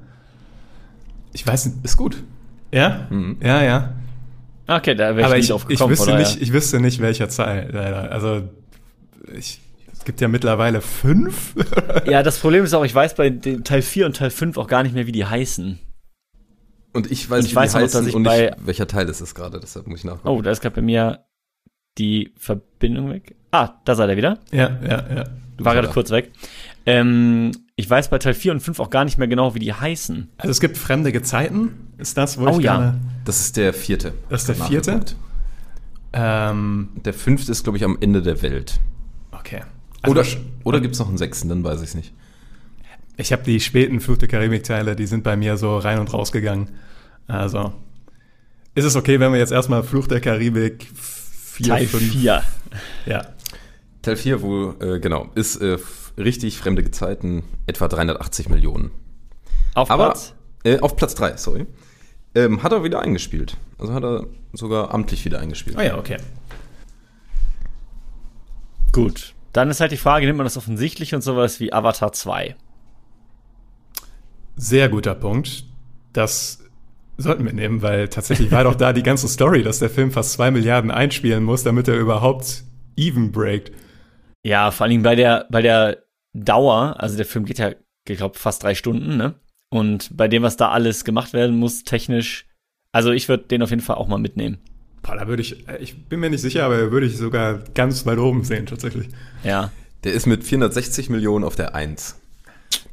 Ich weiß nicht, ist gut. Ja? Mhm. Ja, ja. Okay, da wäre ich Aber nicht ich, drauf ich, gekommen. wüsste oder? nicht, ich wüsste nicht, welcher Zahl, leider. Also, ich, es gibt ja mittlerweile fünf. Ja, das Problem ist auch, ich weiß bei den Teil 4 und Teil 5 auch gar nicht mehr, wie die heißen. Und ich weiß, Und ich wie weiß die auch noch, dass ich und bei- nicht, welcher Teil es ist gerade, deshalb muss ich nachgucken. Oh, da ist gerade bei mir die Verbindung weg. Ah, da seid ihr wieder. ja, ja, ja. Du War gerade kurz weg. Ähm, ich weiß bei Teil 4 und 5 auch gar nicht mehr genau, wie die heißen. Also es gibt fremde Gezeiten, ist das, wo Oh ich ja. gerade. Das ist der vierte. Das ist der vierte? Ähm, Der fünfte ist, glaube ich, am Ende der Welt. okay. Also Oder, oder gibt es noch einen sechsten, dann weiß ich es nicht. ich habe die späten Fluch der Karibik-Teile, die sind bei mir so rein und raus gegangen. Also ist es okay, wenn wir jetzt erstmal Fluch der Karibik 4, Teil 5, 4. Ja. Teil 4, wo, äh, genau, ist äh, richtig fremde Gezeiten, etwa 380 Millionen. Auf Aber Platz? äh, auf Platz 3, sorry. Ähm, hat er wieder eingespielt. Also hat er sogar amtlich wieder eingespielt. Oh ja, okay. Gut. Dann ist halt die Frage, nimmt man das offensichtlich und sowas wie Avatar 2? Sehr guter Punkt. Das sollten wir nehmen, weil tatsächlich war doch da die ganze Story, dass der Film fast zwei Milliarden einspielen muss, damit er überhaupt even breakt. Ja, vor allen Dingen bei der, bei der Dauer, also der Film geht ja, ich glaube, fast drei Stunden, ne? Und bei dem, was da alles gemacht werden muss, technisch, also ich würde den auf jeden Fall auch mal mitnehmen. Boah, da würde ich, äh, ich bin mir nicht sicher, aber würde ich sogar ganz weit oben sehen, tatsächlich. Ja. Der ist mit 460 Millionen auf der 1.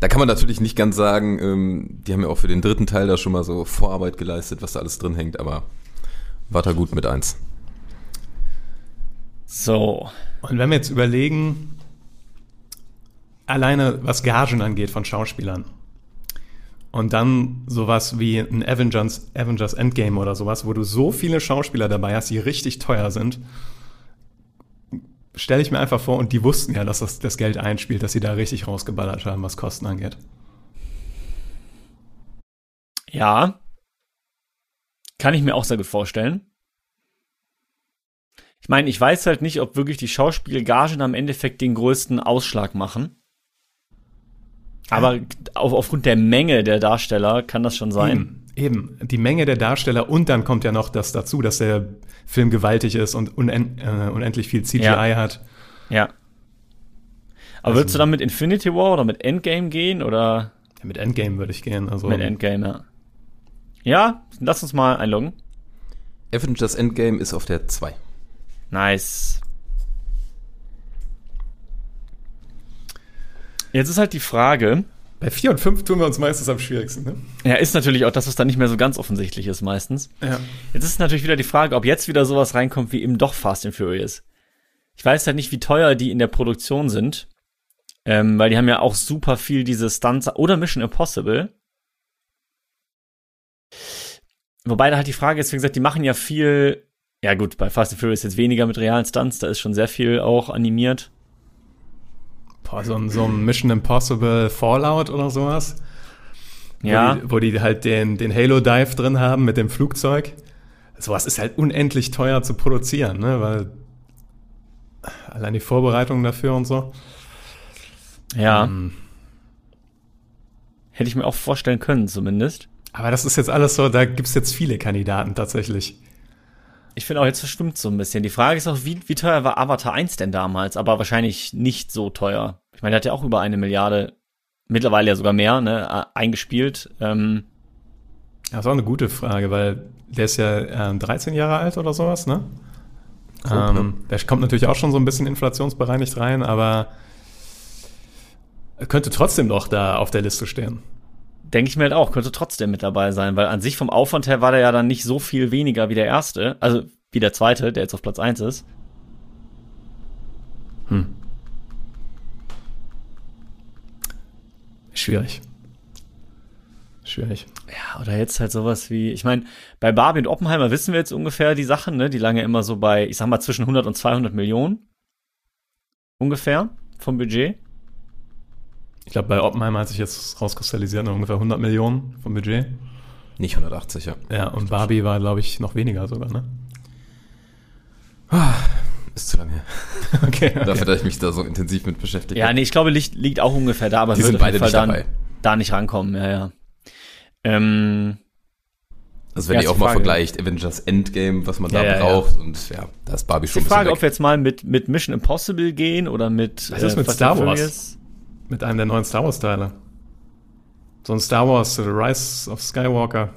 Da kann man natürlich nicht ganz sagen, ähm, die haben ja auch für den dritten Teil da schon mal so Vorarbeit geleistet, was da alles drin hängt, aber war da gut mit 1. So. Und wenn wir jetzt überlegen, alleine was Gagen angeht von Schauspielern, und dann sowas wie ein Avengers, Avengers Endgame oder sowas, wo du so viele Schauspieler dabei hast, die richtig teuer sind, stelle ich mir einfach vor, und die wussten ja, dass das, das Geld einspielt, dass sie da richtig rausgeballert haben, was Kosten angeht. Ja. Kann ich mir auch sehr gut vorstellen. Ich meine, ich weiß halt nicht, ob wirklich die Schauspielgagen am Endeffekt den größten Ausschlag machen. Aber auf, aufgrund der Menge der Darsteller kann das schon sein. Eben, eben. Die Menge der Darsteller und dann kommt ja noch das dazu, dass der Film gewaltig ist und unend, äh, unendlich viel CGI Ja. hat. Ja. Aber Also- würdest du dann mit Infinity War oder mit Endgame gehen oder Ja, mit Endgame würde ich gehen. Also, mit Endgame, ja? Ja, lass uns mal einloggen. Avengers Endgame ist auf der 2. Nice. Jetzt ist halt die Frage, bei 4 und 5 tun wir uns meistens am schwierigsten. Ne? ja, ist natürlich auch das, was dann nicht mehr so ganz offensichtlich ist meistens. Ja. Jetzt ist natürlich wieder die Frage, ob jetzt wieder sowas reinkommt wie eben doch Fast and Furious. Ich weiß halt nicht, wie teuer die in der Produktion sind, ähm, weil die haben ja auch super viel diese Stunts oder Mission Impossible. Wobei da halt die Frage ist, wie gesagt, die machen ja viel, ja gut, bei Fast and Furious jetzt weniger mit realen Stunts, da ist schon sehr viel auch animiert. Boah, so, ein, so ein Mission Impossible Fallout oder sowas. Ja, Wo die, wo die halt den, den Halo-Dive drin haben mit dem Flugzeug. Sowas ist halt unendlich teuer zu produzieren, ne? Weil allein die Vorbereitung dafür und so. ja. Ähm, Hätte ich mir auch vorstellen können, zumindest. aber das ist jetzt alles so, da gibt's jetzt viele Kandidaten tatsächlich. Ich finde auch, jetzt verstimmt so ein bisschen. Die Frage ist auch, wie, wie teuer war Avatar 1 denn damals? Aber wahrscheinlich nicht so teuer. Ich meine, der hat ja auch über eine Milliarde, mittlerweile ja sogar mehr, ne, äh, eingespielt. Ähm, Das ist auch eine gute Frage, weil der ist ja ähm, 13 Jahre alt oder sowas, ne? Grob, ähm, Der kommt natürlich auch schon so ein bisschen inflationsbereinigt rein, aber könnte trotzdem noch da auf der Liste stehen. Denke ich mir halt auch, könnte trotzdem mit dabei sein, weil an sich vom Aufwand her war der ja dann nicht so viel weniger wie der erste, also wie der zweite, der jetzt auf Platz 1 ist. Schwierig. Schwierig. Ja, oder jetzt halt sowas wie, ich meine, bei Barbie und Oppenheimer wissen wir jetzt ungefähr die Sachen, ne? Die lagen ja immer so bei, ich sag mal, zwischen 100 und 200 Millionen. Ungefähr vom Budget. Ich glaube, bei Oppenheimer hat sich jetzt rauskristallisiert, noch ungefähr 100 Millionen vom Budget. Nicht 180, ja. Ja, und Barbie war, glaube ich, noch weniger sogar, ne? Ist zu lange her. Okay. Dafür, dass ich mich da so intensiv mit beschäftigt Ja, nee, ich glaube, liegt, liegt auch ungefähr da, aber Die wird sind auf jeden beide Fall nicht dann dabei. da nicht rankommen, ja, ja. Ähm, Also wenn Ja, ihr auch die mal Frage. vergleicht, Avengers Endgame, was man da Ja, ja, ja. braucht und ja, da ist Barbie schon ein Frage, ob wir jetzt mal mit, mit Mission Impossible gehen oder mit, Was ist mit Fast Star Wars? Furious. Mit einem der neuen Star Wars-Teile. So ein Star Wars, The Rise of Skywalker.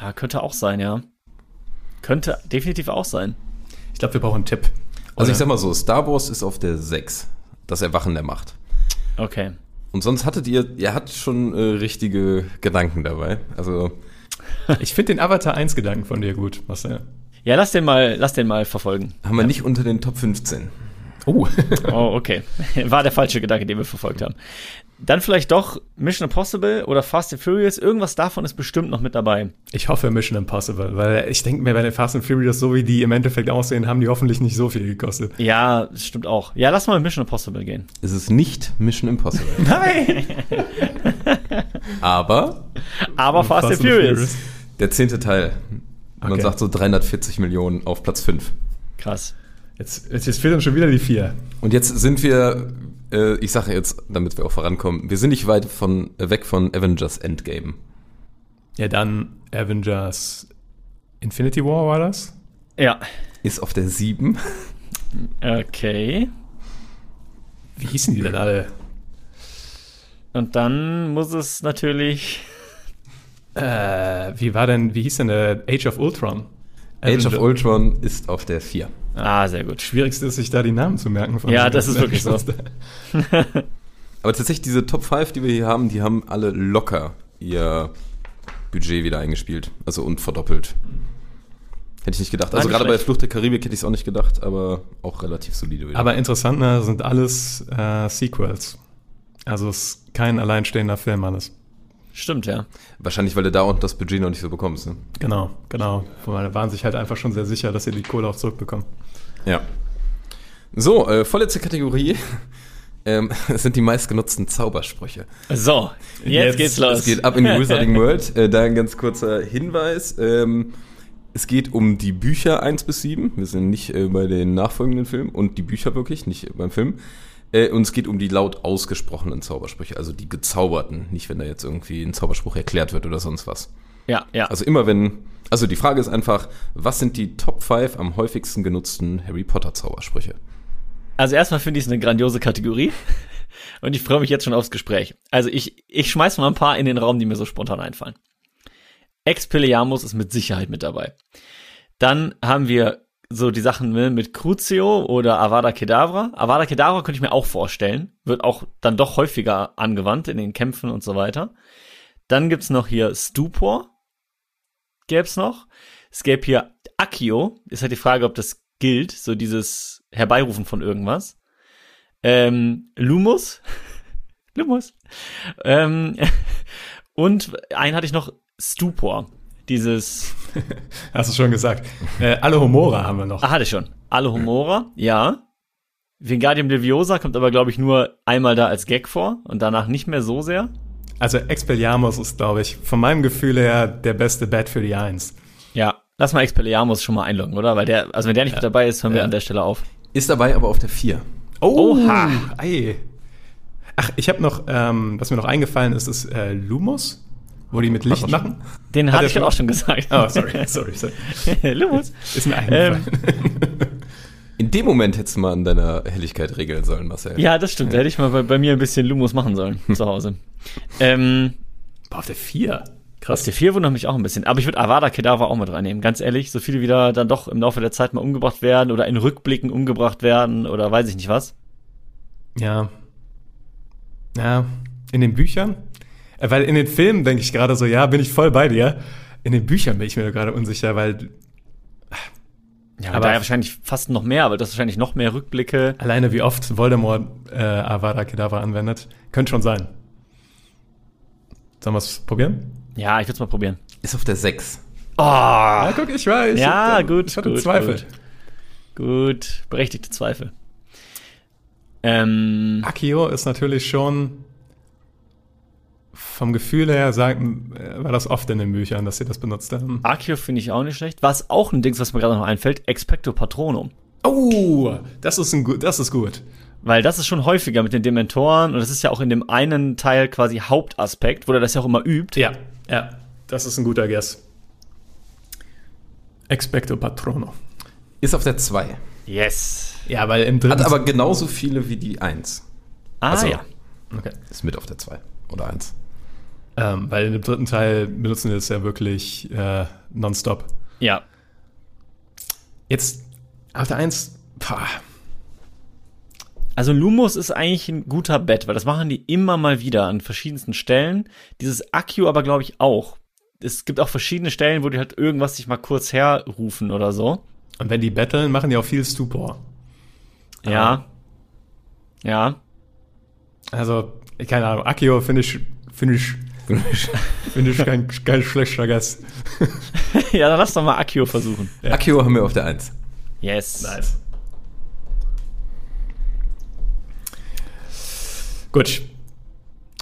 Ja, könnte auch sein, ja. Könnte definitiv auch sein. Ich glaube, wir brauchen einen Tipp. Also ich sag mal so, Star Wars ist auf der 6. Das Erwachen der Macht. Okay. Und sonst hattet ihr, ihr hattet schon äh, richtige Gedanken dabei. Also Ich finde den Avatar 1 Gedanken von dir gut, Marcel. Ja, lass den mal, lass den mal verfolgen. haben wir nicht unter den Top 15. Oh. Oh, okay. War der falsche Gedanke, den wir verfolgt haben. Dann vielleicht doch Mission Impossible oder Fast and Furious. Irgendwas davon ist bestimmt noch mit dabei. Ich hoffe Mission Impossible, weil ich denke mir, bei den Fast and Furious, so wie die im Endeffekt aussehen, haben die hoffentlich nicht so viel gekostet. Ja, das stimmt auch. Ja, lass mal mit Mission Impossible gehen. Es ist nicht Mission Impossible. Nein! Aber Aber Fast, and Furious. der zehnte Teil. Man Okay. sagt so 340 Millionen auf Platz 5. Krass. Jetzt, jetzt, jetzt fehlen schon wieder die vier. Und jetzt sind wir, äh, ich sage jetzt, damit wir auch vorankommen, wir sind nicht weit von, äh, weg von Avengers Endgame. Ja, dann Avengers Infinity War war das? Ja. Ist auf der 7. Okay. Wie hießen die denn alle? Und dann muss es natürlich. Äh, wie war denn, wie hieß denn der Age of Ultron? Age of Avenger- Ultron ist auf der 4. Ah, sehr gut. Schwierigste ist, sich da die Namen zu merken. von Ja, das ist wirklich so. Aber tatsächlich, diese Top 5, die wir hier haben, die haben alle locker ihr Budget wieder eingespielt. Also und verdoppelt. Hätte ich nicht gedacht. Also gerade bei. Flucht der Karibik hätte ich es auch nicht gedacht, aber auch relativ solide wieder. Aber interessant, ne, sind alles äh, Sequels. Also es ist kein alleinstehender Film alles. Stimmt, ja. Wahrscheinlich, weil du da und das Budget noch nicht so bekommst. Ne? Genau, genau. Da waren sich halt einfach schon sehr sicher, dass sie die Kohle auch zurückbekommen. Ja. So, äh, vorletzte Kategorie. Ähm, es sind die meistgenutzten Zaubersprüche. So, jetzt, Jetzt- geht's los. Es geht ab in die Wizarding World. Äh, da ein ganz kurzer Hinweis. Ähm, es geht um die Bücher 1 bis 7. Wir sind nicht äh, bei den nachfolgenden Filmen und die Bücher wirklich, nicht beim Film. Äh, und es geht um die laut ausgesprochenen Zaubersprüche, also die gezauberten. Nicht, wenn da jetzt irgendwie ein Zauberspruch erklärt wird oder sonst was. Ja, ja. Also immer wenn. Also die Frage ist einfach, was sind die Top 5 am häufigsten genutzten Harry Potter Zaubersprüche? Also erstmal finde ich es eine grandiose Kategorie und ich freue mich jetzt schon aufs Gespräch. Also ich, ich schmeiß mal ein paar in den Raum, die mir so spontan einfallen. Expelliarmus ist mit Sicherheit mit dabei. Dann haben wir so die Sachen ne, mit Crucio oder Avada Kedavra. Avada Kedavra könnte ich mir auch vorstellen. Wird auch dann doch häufiger angewandt in den Kämpfen und so weiter. Dann gibt's noch hier Stupor. Gäb's noch. Es gäbe hier Accio. Ist halt die Frage, ob das gilt. So dieses Herbeirufen von irgendwas. Ähm, Lumus. Lumus. Ähm, und einen hatte ich noch Stupor. Dieses, Hast du schon gesagt. Äh, alle Humora haben wir noch. ah, hatte ich schon. Alle Humora, ja. Wingardium Leviosa kommt aber, glaube ich, nur einmal da als Gag vor und danach nicht mehr so sehr. Also Expelliarmus ist, glaube ich, von meinem Gefühl her der beste Bat für die Eins. Ja, lass mal Expelliarmus schon mal einloggen, oder? Weil der, also wenn der nicht mit dabei ist, hören wir Ja. an der Stelle auf. Ist dabei aber auf der 4. Oh, Oha. Ei. Ach, ich habe noch, ähm, was mir noch eingefallen ist, ist äh, Lumos, wo die mit Licht man machen. Den Hat hatte ich ja auch schon gesagt. Oh, sorry, sorry, sorry. Lumus. Ist mir eingefallen. In dem Moment hättest du mal an deiner Helligkeit regeln sollen, Marcel. Ja, das stimmt. Da hätte ich mal bei, bei mir ein bisschen Lumus machen sollen zu Hause. ähm, Boah, auf der 4. Auf Krass. der 4 wundert mich auch ein bisschen. Aber ich würde Avada Kedavra auch mit reinnehmen. Ganz ehrlich, so viele wieder dann doch im Laufe der Zeit mal umgebracht werden oder in Rückblicken umgebracht werden oder weiß ich nicht was. Ja. Ja, in den Büchern. Weil in den Filmen denke ich gerade so, ja, bin ich voll bei dir. In den Büchern bin ich mir gerade unsicher, weil Ja, Aber- da ja wahrscheinlich fast noch mehr, aber das wahrscheinlich noch mehr Rückblicke. alleine wie oft Voldemort äh, Avada Kedavra anwendet, könnte schon sein. Sollen wir es probieren? Ja, ich würde es mal probieren. Ist auf der 6. Oh, Ja, guck, ich weiß. Ja, ich, gut, Ich hatte gut, Zweifel. gut. gut, berechtigte Zweifel. Ähm, Akio ist natürlich schon vom Gefühl her, sagen, äh, war das oft in den Büchern, dass sie das benutzt haben. Akio finde ich auch nicht schlecht. Was auch ein Ding, was mir gerade noch einfällt, Expecto Patronum. Oh, das ist, ein, gut- das ist gut. Weil das ist schon häufiger mit den Dementoren und das ist ja auch in dem einen Teil quasi Hauptaspekt, wo er das ja auch immer übt. Ja, ja, das ist ein guter Guess. Expecto Patrono. Ist auf der 2. Yes. Ja, weil im dritten... Hat aber genauso viele wie die 1. Ah Also- ja. okay. Ist mit auf der 2 oder 1. ähm, weil im dritten Teil benutzen wir das ja wirklich äh, nonstop. Ja. Jetzt auf der 1, pah, Also Lumos ist eigentlich ein guter Bet, weil das machen die immer mal wieder an verschiedensten Stellen. Dieses Akku aber glaube ich auch. Es gibt auch verschiedene Stellen, wo die halt irgendwas sich mal kurz herrufen oder so. und wenn die battlen, machen die auch viel Stupor. Ja. Ja. Also, keine Ahnung, Akio finde ich, finde ich, finde ich kein, kein schlechter Guess. ja, dann lass doch mal Akio versuchen. Ja. Akio haben wir auf der 1. Yes. Nice. Gut.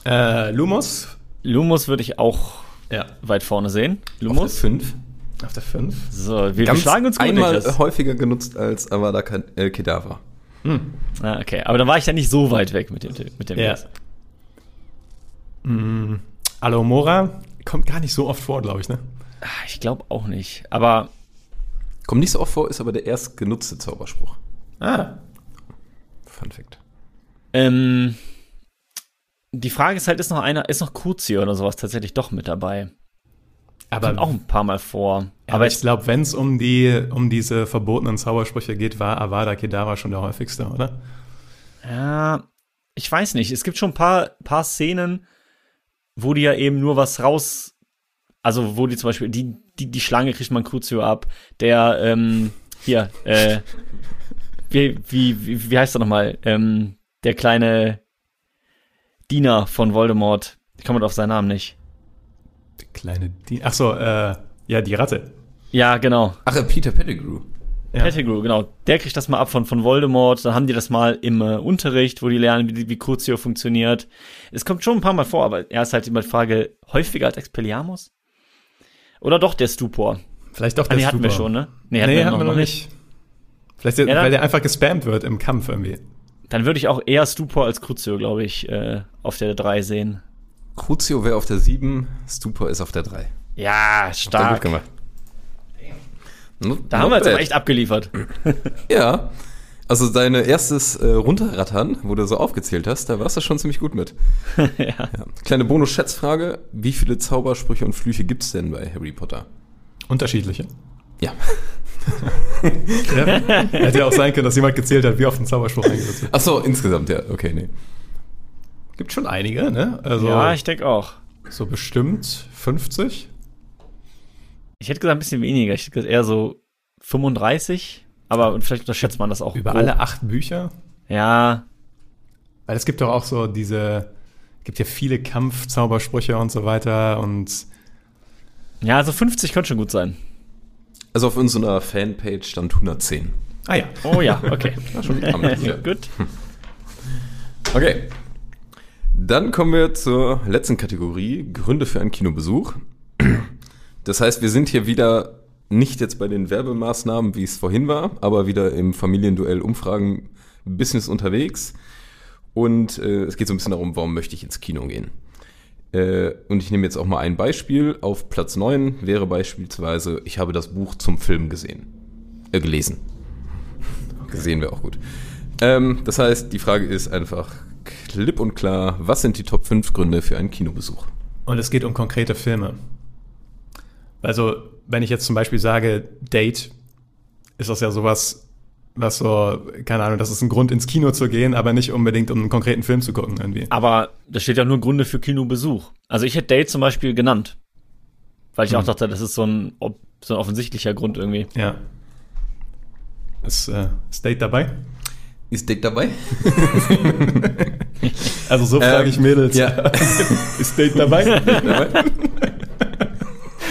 Äh, Lumos. Lumos würde ich auch Ja. weit vorne sehen. Auf der Lumos. 5. Auf der 5. So, wir Ganz schlagen uns gut einmal Niklas. häufiger genutzt als Avada äh, Kedavra. Ah, okay, aber dann war ich ja nicht so weit weg mit dem mit dem Ja. Guess. Alomora kommt gar nicht so oft vor, glaube ich, ne? Ah, Ich glaube auch nicht. Aber Kommt nicht so oft vor, ist aber der erst genutzte Zauberspruch. Ah. Fun Fact. Ähm, die Frage ist halt, ist noch einer, ist noch Crucio oder sowas tatsächlich doch mit dabei? Aber, Kommt auch ein paar Mal vor. aber ich glaube, wenn es um die um diese verbotenen Zaubersprüche geht, war Avada Kedavra schon der häufigste, oder? Ja, ich weiß nicht. Es gibt schon ein paar, paar Szenen, wo die ja eben nur was raus. Also, wo die zum Beispiel, die, die, die Schlange kriegt man Crucio ab. Der, ähm, hier, äh, wie, wie, wie, wie heißt er nochmal? Ähm, der kleine Diener von Voldemort. Ich komme auf seinen Namen nicht. Der kleine Di Ach so, äh, ja, die Ratte. Ja, genau. Ach, äh, Peter Pettigrew. Ja. Pettigrew, genau. Der kriegt das mal ab von, von Voldemort. Dann haben die das mal im äh, Unterricht, wo die lernen, wie, wie Crucio funktioniert. Es kommt schon ein paar Mal vor, aber er ist halt immer die Frage, häufiger als Expelliarmus? Oder doch der Stupor? Vielleicht doch Ah, der nee, hatten wir schon, ne? Nee, hatten wir noch nicht. Vielleicht, dann- weil der einfach gespammt wird im Kampf irgendwie. Dann würde ich auch eher Stupor als Crucio, glaube ich, äh, auf der 3 sehen. Crucio wäre auf der 7, Stupor ist auf der 3. Ja, stark. gut gemacht. Da not haben wir jetzt aber echt abgeliefert. Ja. Also deine erstes äh, Runterrattern, wo du so aufgezählt hast, da warst du schon ziemlich gut mit. ja. Ja. Kleine Bonus-Schätzfrage. Wie viele Zaubersprüche und Flüche gibt's denn bei Harry Potter? Unterschiedliche. Ja. Ja. Hätte ja auch sein können, dass jemand gezählt hat, wie oft ein Zauberspruch eingesetzt wird. Ach so, insgesamt, ja. Okay, nee. Gibt schon einige, ne? Also ja, ich denke auch. so bestimmt 50. Ich hätte gesagt ein bisschen weniger. Ich hätte gesagt eher so 35. Aber vielleicht unterschätzt man das auch. Über grob. alle acht Bücher. Ja, Weil es gibt doch auch so diese, gibt ja viele Kampfzaubersprüche und so weiter und ja, so 50 könnte schon gut sein. Also auf unserer Fanpage stand 110. ah ja. Oh ja, okay. schon gut. Okay. Dann kommen wir zur letzten Kategorie, Gründe für einen Kinobesuch. Das heißt, wir sind hier wieder nicht jetzt bei den Werbemaßnahmen, wie es vorhin war, aber wieder im Familienduell Umfragen Business unterwegs. Und äh, es geht so ein bisschen darum, warum möchte ich ins Kino gehen. Äh, und ich nehme jetzt auch mal ein Beispiel. Auf Platz 9 wäre beispielsweise, ich habe das Buch zum Film gesehen. Äh, gelesen. Gesehen wäre auch gut. Ähm, das heißt, die Frage ist einfach klipp und klar, was sind die Top 5 Gründe für einen Kinobesuch? Und es geht um konkrete Filme. Also, wenn ich jetzt zum Beispiel sage, Date, ist das ja sowas, was so, keine Ahnung, das ist ein Grund ins Kino zu gehen, aber nicht unbedingt um einen konkreten Film zu gucken irgendwie. Aber da steht ja nur Gründe für Kinobesuch. Also ich hätte Date zum Beispiel genannt. Weil ich auch dachte, das ist so ein, so ein offensichtlicher Grund irgendwie. Ja. Ist, äh, ist Date dabei? Ist Dick dabei? Also so frage ich Mädels. Ja. Ist Date dabei?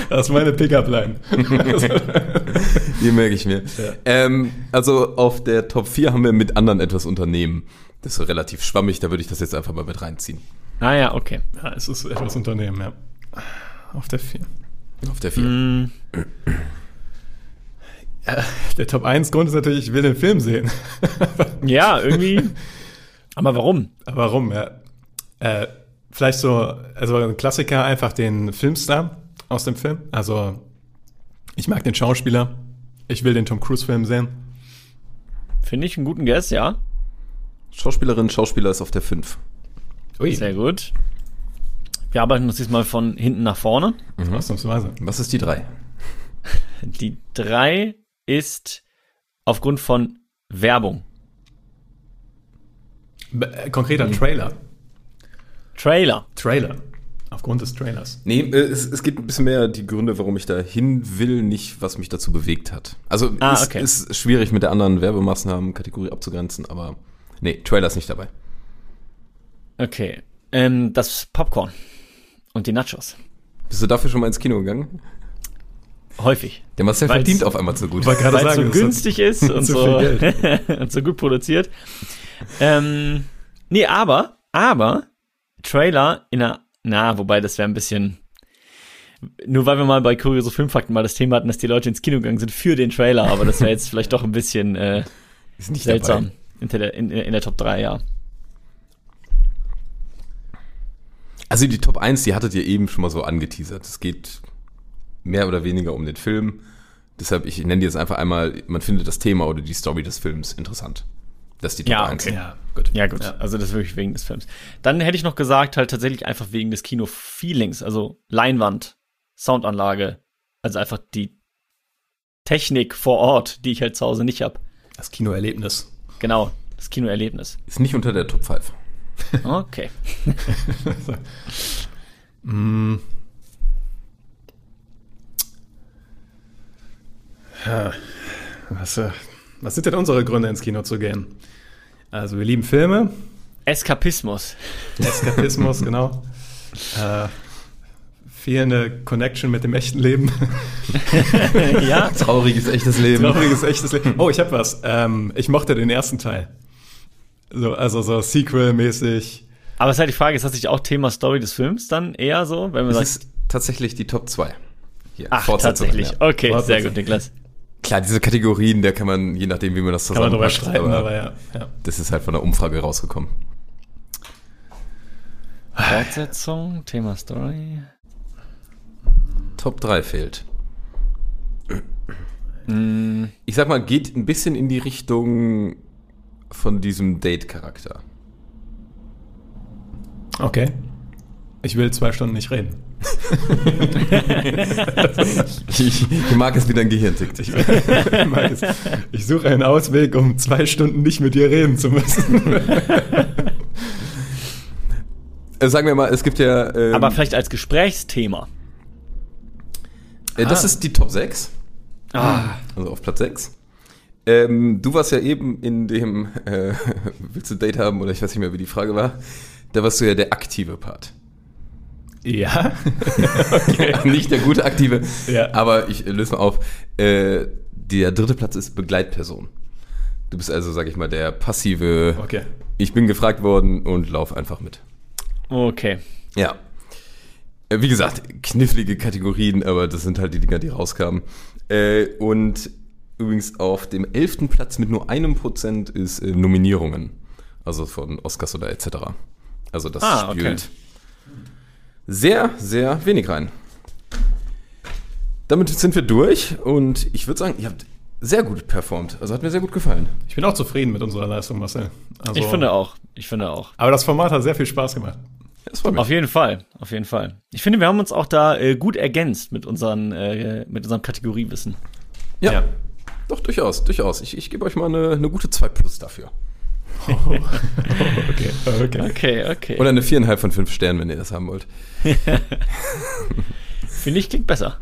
Das ist meine Pickup-Line. Die merke ich mir. Ähm, also auf der Top 4 haben wir mit anderen etwas Unternehmen. Das ist so relativ schwammig, da würde ich das jetzt einfach mal mit reinziehen. Ah ja, okay. Ja, es ist etwas Unternehmen, ja. Auf der 4. Auf der 4. Mm, Der Top 1 Grund ist natürlich, ich will den Film sehen. ja, irgendwie. Aber warum? Warum, ja. Äh, vielleicht so, also ein Klassiker, einfach den Filmstar aus dem Film. Also, ich mag den Schauspieler. Ich will den Tom Cruise-Film sehen. Finde ich einen guten Guess, ja. Schauspielerin, Schauspieler ist auf der 5. Ui, Sehr gut. Wir arbeiten uns diesmal von hinten nach vorne. ausnahmsweise. Was ist die 3? Die drei ist aufgrund von Werbung. Be- äh, Konkreter Trailer. Trailer. Trailer. Aufgrund des Trailers. Nee, äh, es, es geht ein bisschen mehr die Gründe, warum ich da hin will, nicht was mich dazu bewegt hat. Also Ah, ist, okay. ist schwierig mit der anderen Werbemaßnahmen-Kategorie abzugrenzen, aber nee, Trailer ist nicht dabei. Okay. Ähm, das Popcorn und die Nachos. Bist du dafür schon mal ins Kino gegangen? Häufig. Der Marcel Weil's- verdient auf einmal so gut. Weil es so günstig ist und so, und so gut produziert. Ähm, nee, aber, aber Trailer in einer, na, wobei das wäre ein bisschen, nur weil wir mal bei Kuriose Filmfakten mal das Thema hatten, dass die Leute ins Kino gegangen sind für den Trailer, aber das wäre jetzt vielleicht doch ein bisschen äh, ist nicht seltsam in der, in, in der Top 3, ja. Also die Top 1, die hattet ihr eben schon mal so angeteasert. Es geht mehr oder weniger um den Film. Deshalb, ich nenne die jetzt einfach einmal, man findet das Thema oder die Story des Films interessant. Das ist die Top Ja, 1. okay. Ja, gut. Ja, gut. Also das ist wirklich wegen des Films. Dann hätte ich noch gesagt, halt tatsächlich einfach wegen des Kino-Feelings, also Leinwand, Soundanlage, also einfach die Technik vor Ort, die ich halt zu Hause nicht hab. Das Kinoerlebnis. Genau, das Kinoerlebnis. Ist nicht unter der Top 5. Okay. Was, äh, was sind denn unsere Gründe, ins Kino zu gehen? Also, wir lieben Filme, Eskapismus. Eskapismus, genau. Äh, fehlende Connection mit dem echten Leben. ja, Trauriges, echtes Leben. Trauriges, echtes Leben. Oh, ich hab was. Ähm, ich mochte den ersten Teil. So, also so Sequel-mäßig. aber es ist halt die Frage, ist das nicht auch Thema Story des Films dann eher so, wenn man Das sagt, ist tatsächlich die Top 2. Hier, ach, Fortsetzung, tatsächlich. ja. Okay, sehr gut, Niklas. Klar, diese Kategorien, da kann man, je nachdem, wie man das Kann man zusammenpackt, streiten, aber, ja. ja. Das ist halt von der Umfrage rausgekommen. Fortsetzung, Thema Story. Top 3 fehlt. Ich sag mal, geht ein bisschen in die Richtung von diesem Date-Charakter. Okay. Ich will zwei Stunden nicht reden. Ich, ich mag es, wie dein Gehirn tickt. Ich, mag es. ich suche einen Ausweg, um zwei Stunden nicht mit dir reden zu müssen. Äh, sagen wir mal, es gibt ja. Ähm, Aber vielleicht als Gesprächsthema. äh, das Ah. ist die Top 6. Also auf Platz 6. Ähm, du warst ja eben in dem äh, Willst du ein Date haben oder ich weiß nicht mehr, wie die Frage war. Da warst du ja der aktive Part. Ja. Nicht der gute aktive. Ja. Aber ich äh, löse mal auf. Äh, der dritte Platz ist Begleitperson. Du bist also, sag ich mal, der passive. Okay. Ich bin gefragt worden und lauf einfach mit. Okay. Ja. Äh, Wie gesagt, knifflige Kategorien, aber das sind halt die Dinger, die rauskamen. Äh, und übrigens auf dem elften Platz mit nur einem Prozent ist äh, Nominierungen. Also von Oscars oder etc. Also das Ah, okay. Sehr, sehr wenig rein. Damit sind wir durch und ich würde sagen, ihr habt sehr gut performt. Also hat mir sehr gut gefallen. Ich bin auch zufrieden mit unserer Leistung, Marcel. Also, Ich finde auch. Ich finde auch. Aber das Format hat sehr viel Spaß gemacht. Auf jeden Fall, auf jeden Fall. Ich finde, wir haben uns auch da äh, gut ergänzt mit, unseren, äh, mit unserem Kategoriewissen. ja, Ja. doch, durchaus, durchaus. Ich, ich gebe euch mal eine, eine gute 2 Plus dafür. Okay, okay. Okay, okay. Oder eine 4,5 von 5 Sternen, wenn ihr das haben wollt. Finde ich, klingt besser.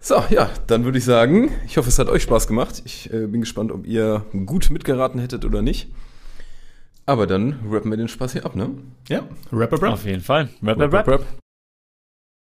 So, ja, dann würde ich sagen, ich hoffe, es hat euch Spaß gemacht. Ich äh, bin gespannt, ob ihr gut mitgeraten hättet oder nicht. Aber dann rappen wir den Spaß hier ab, ne? Ja, Rapper Bro. Auf jeden Fall. Rap, rap, rap. rap.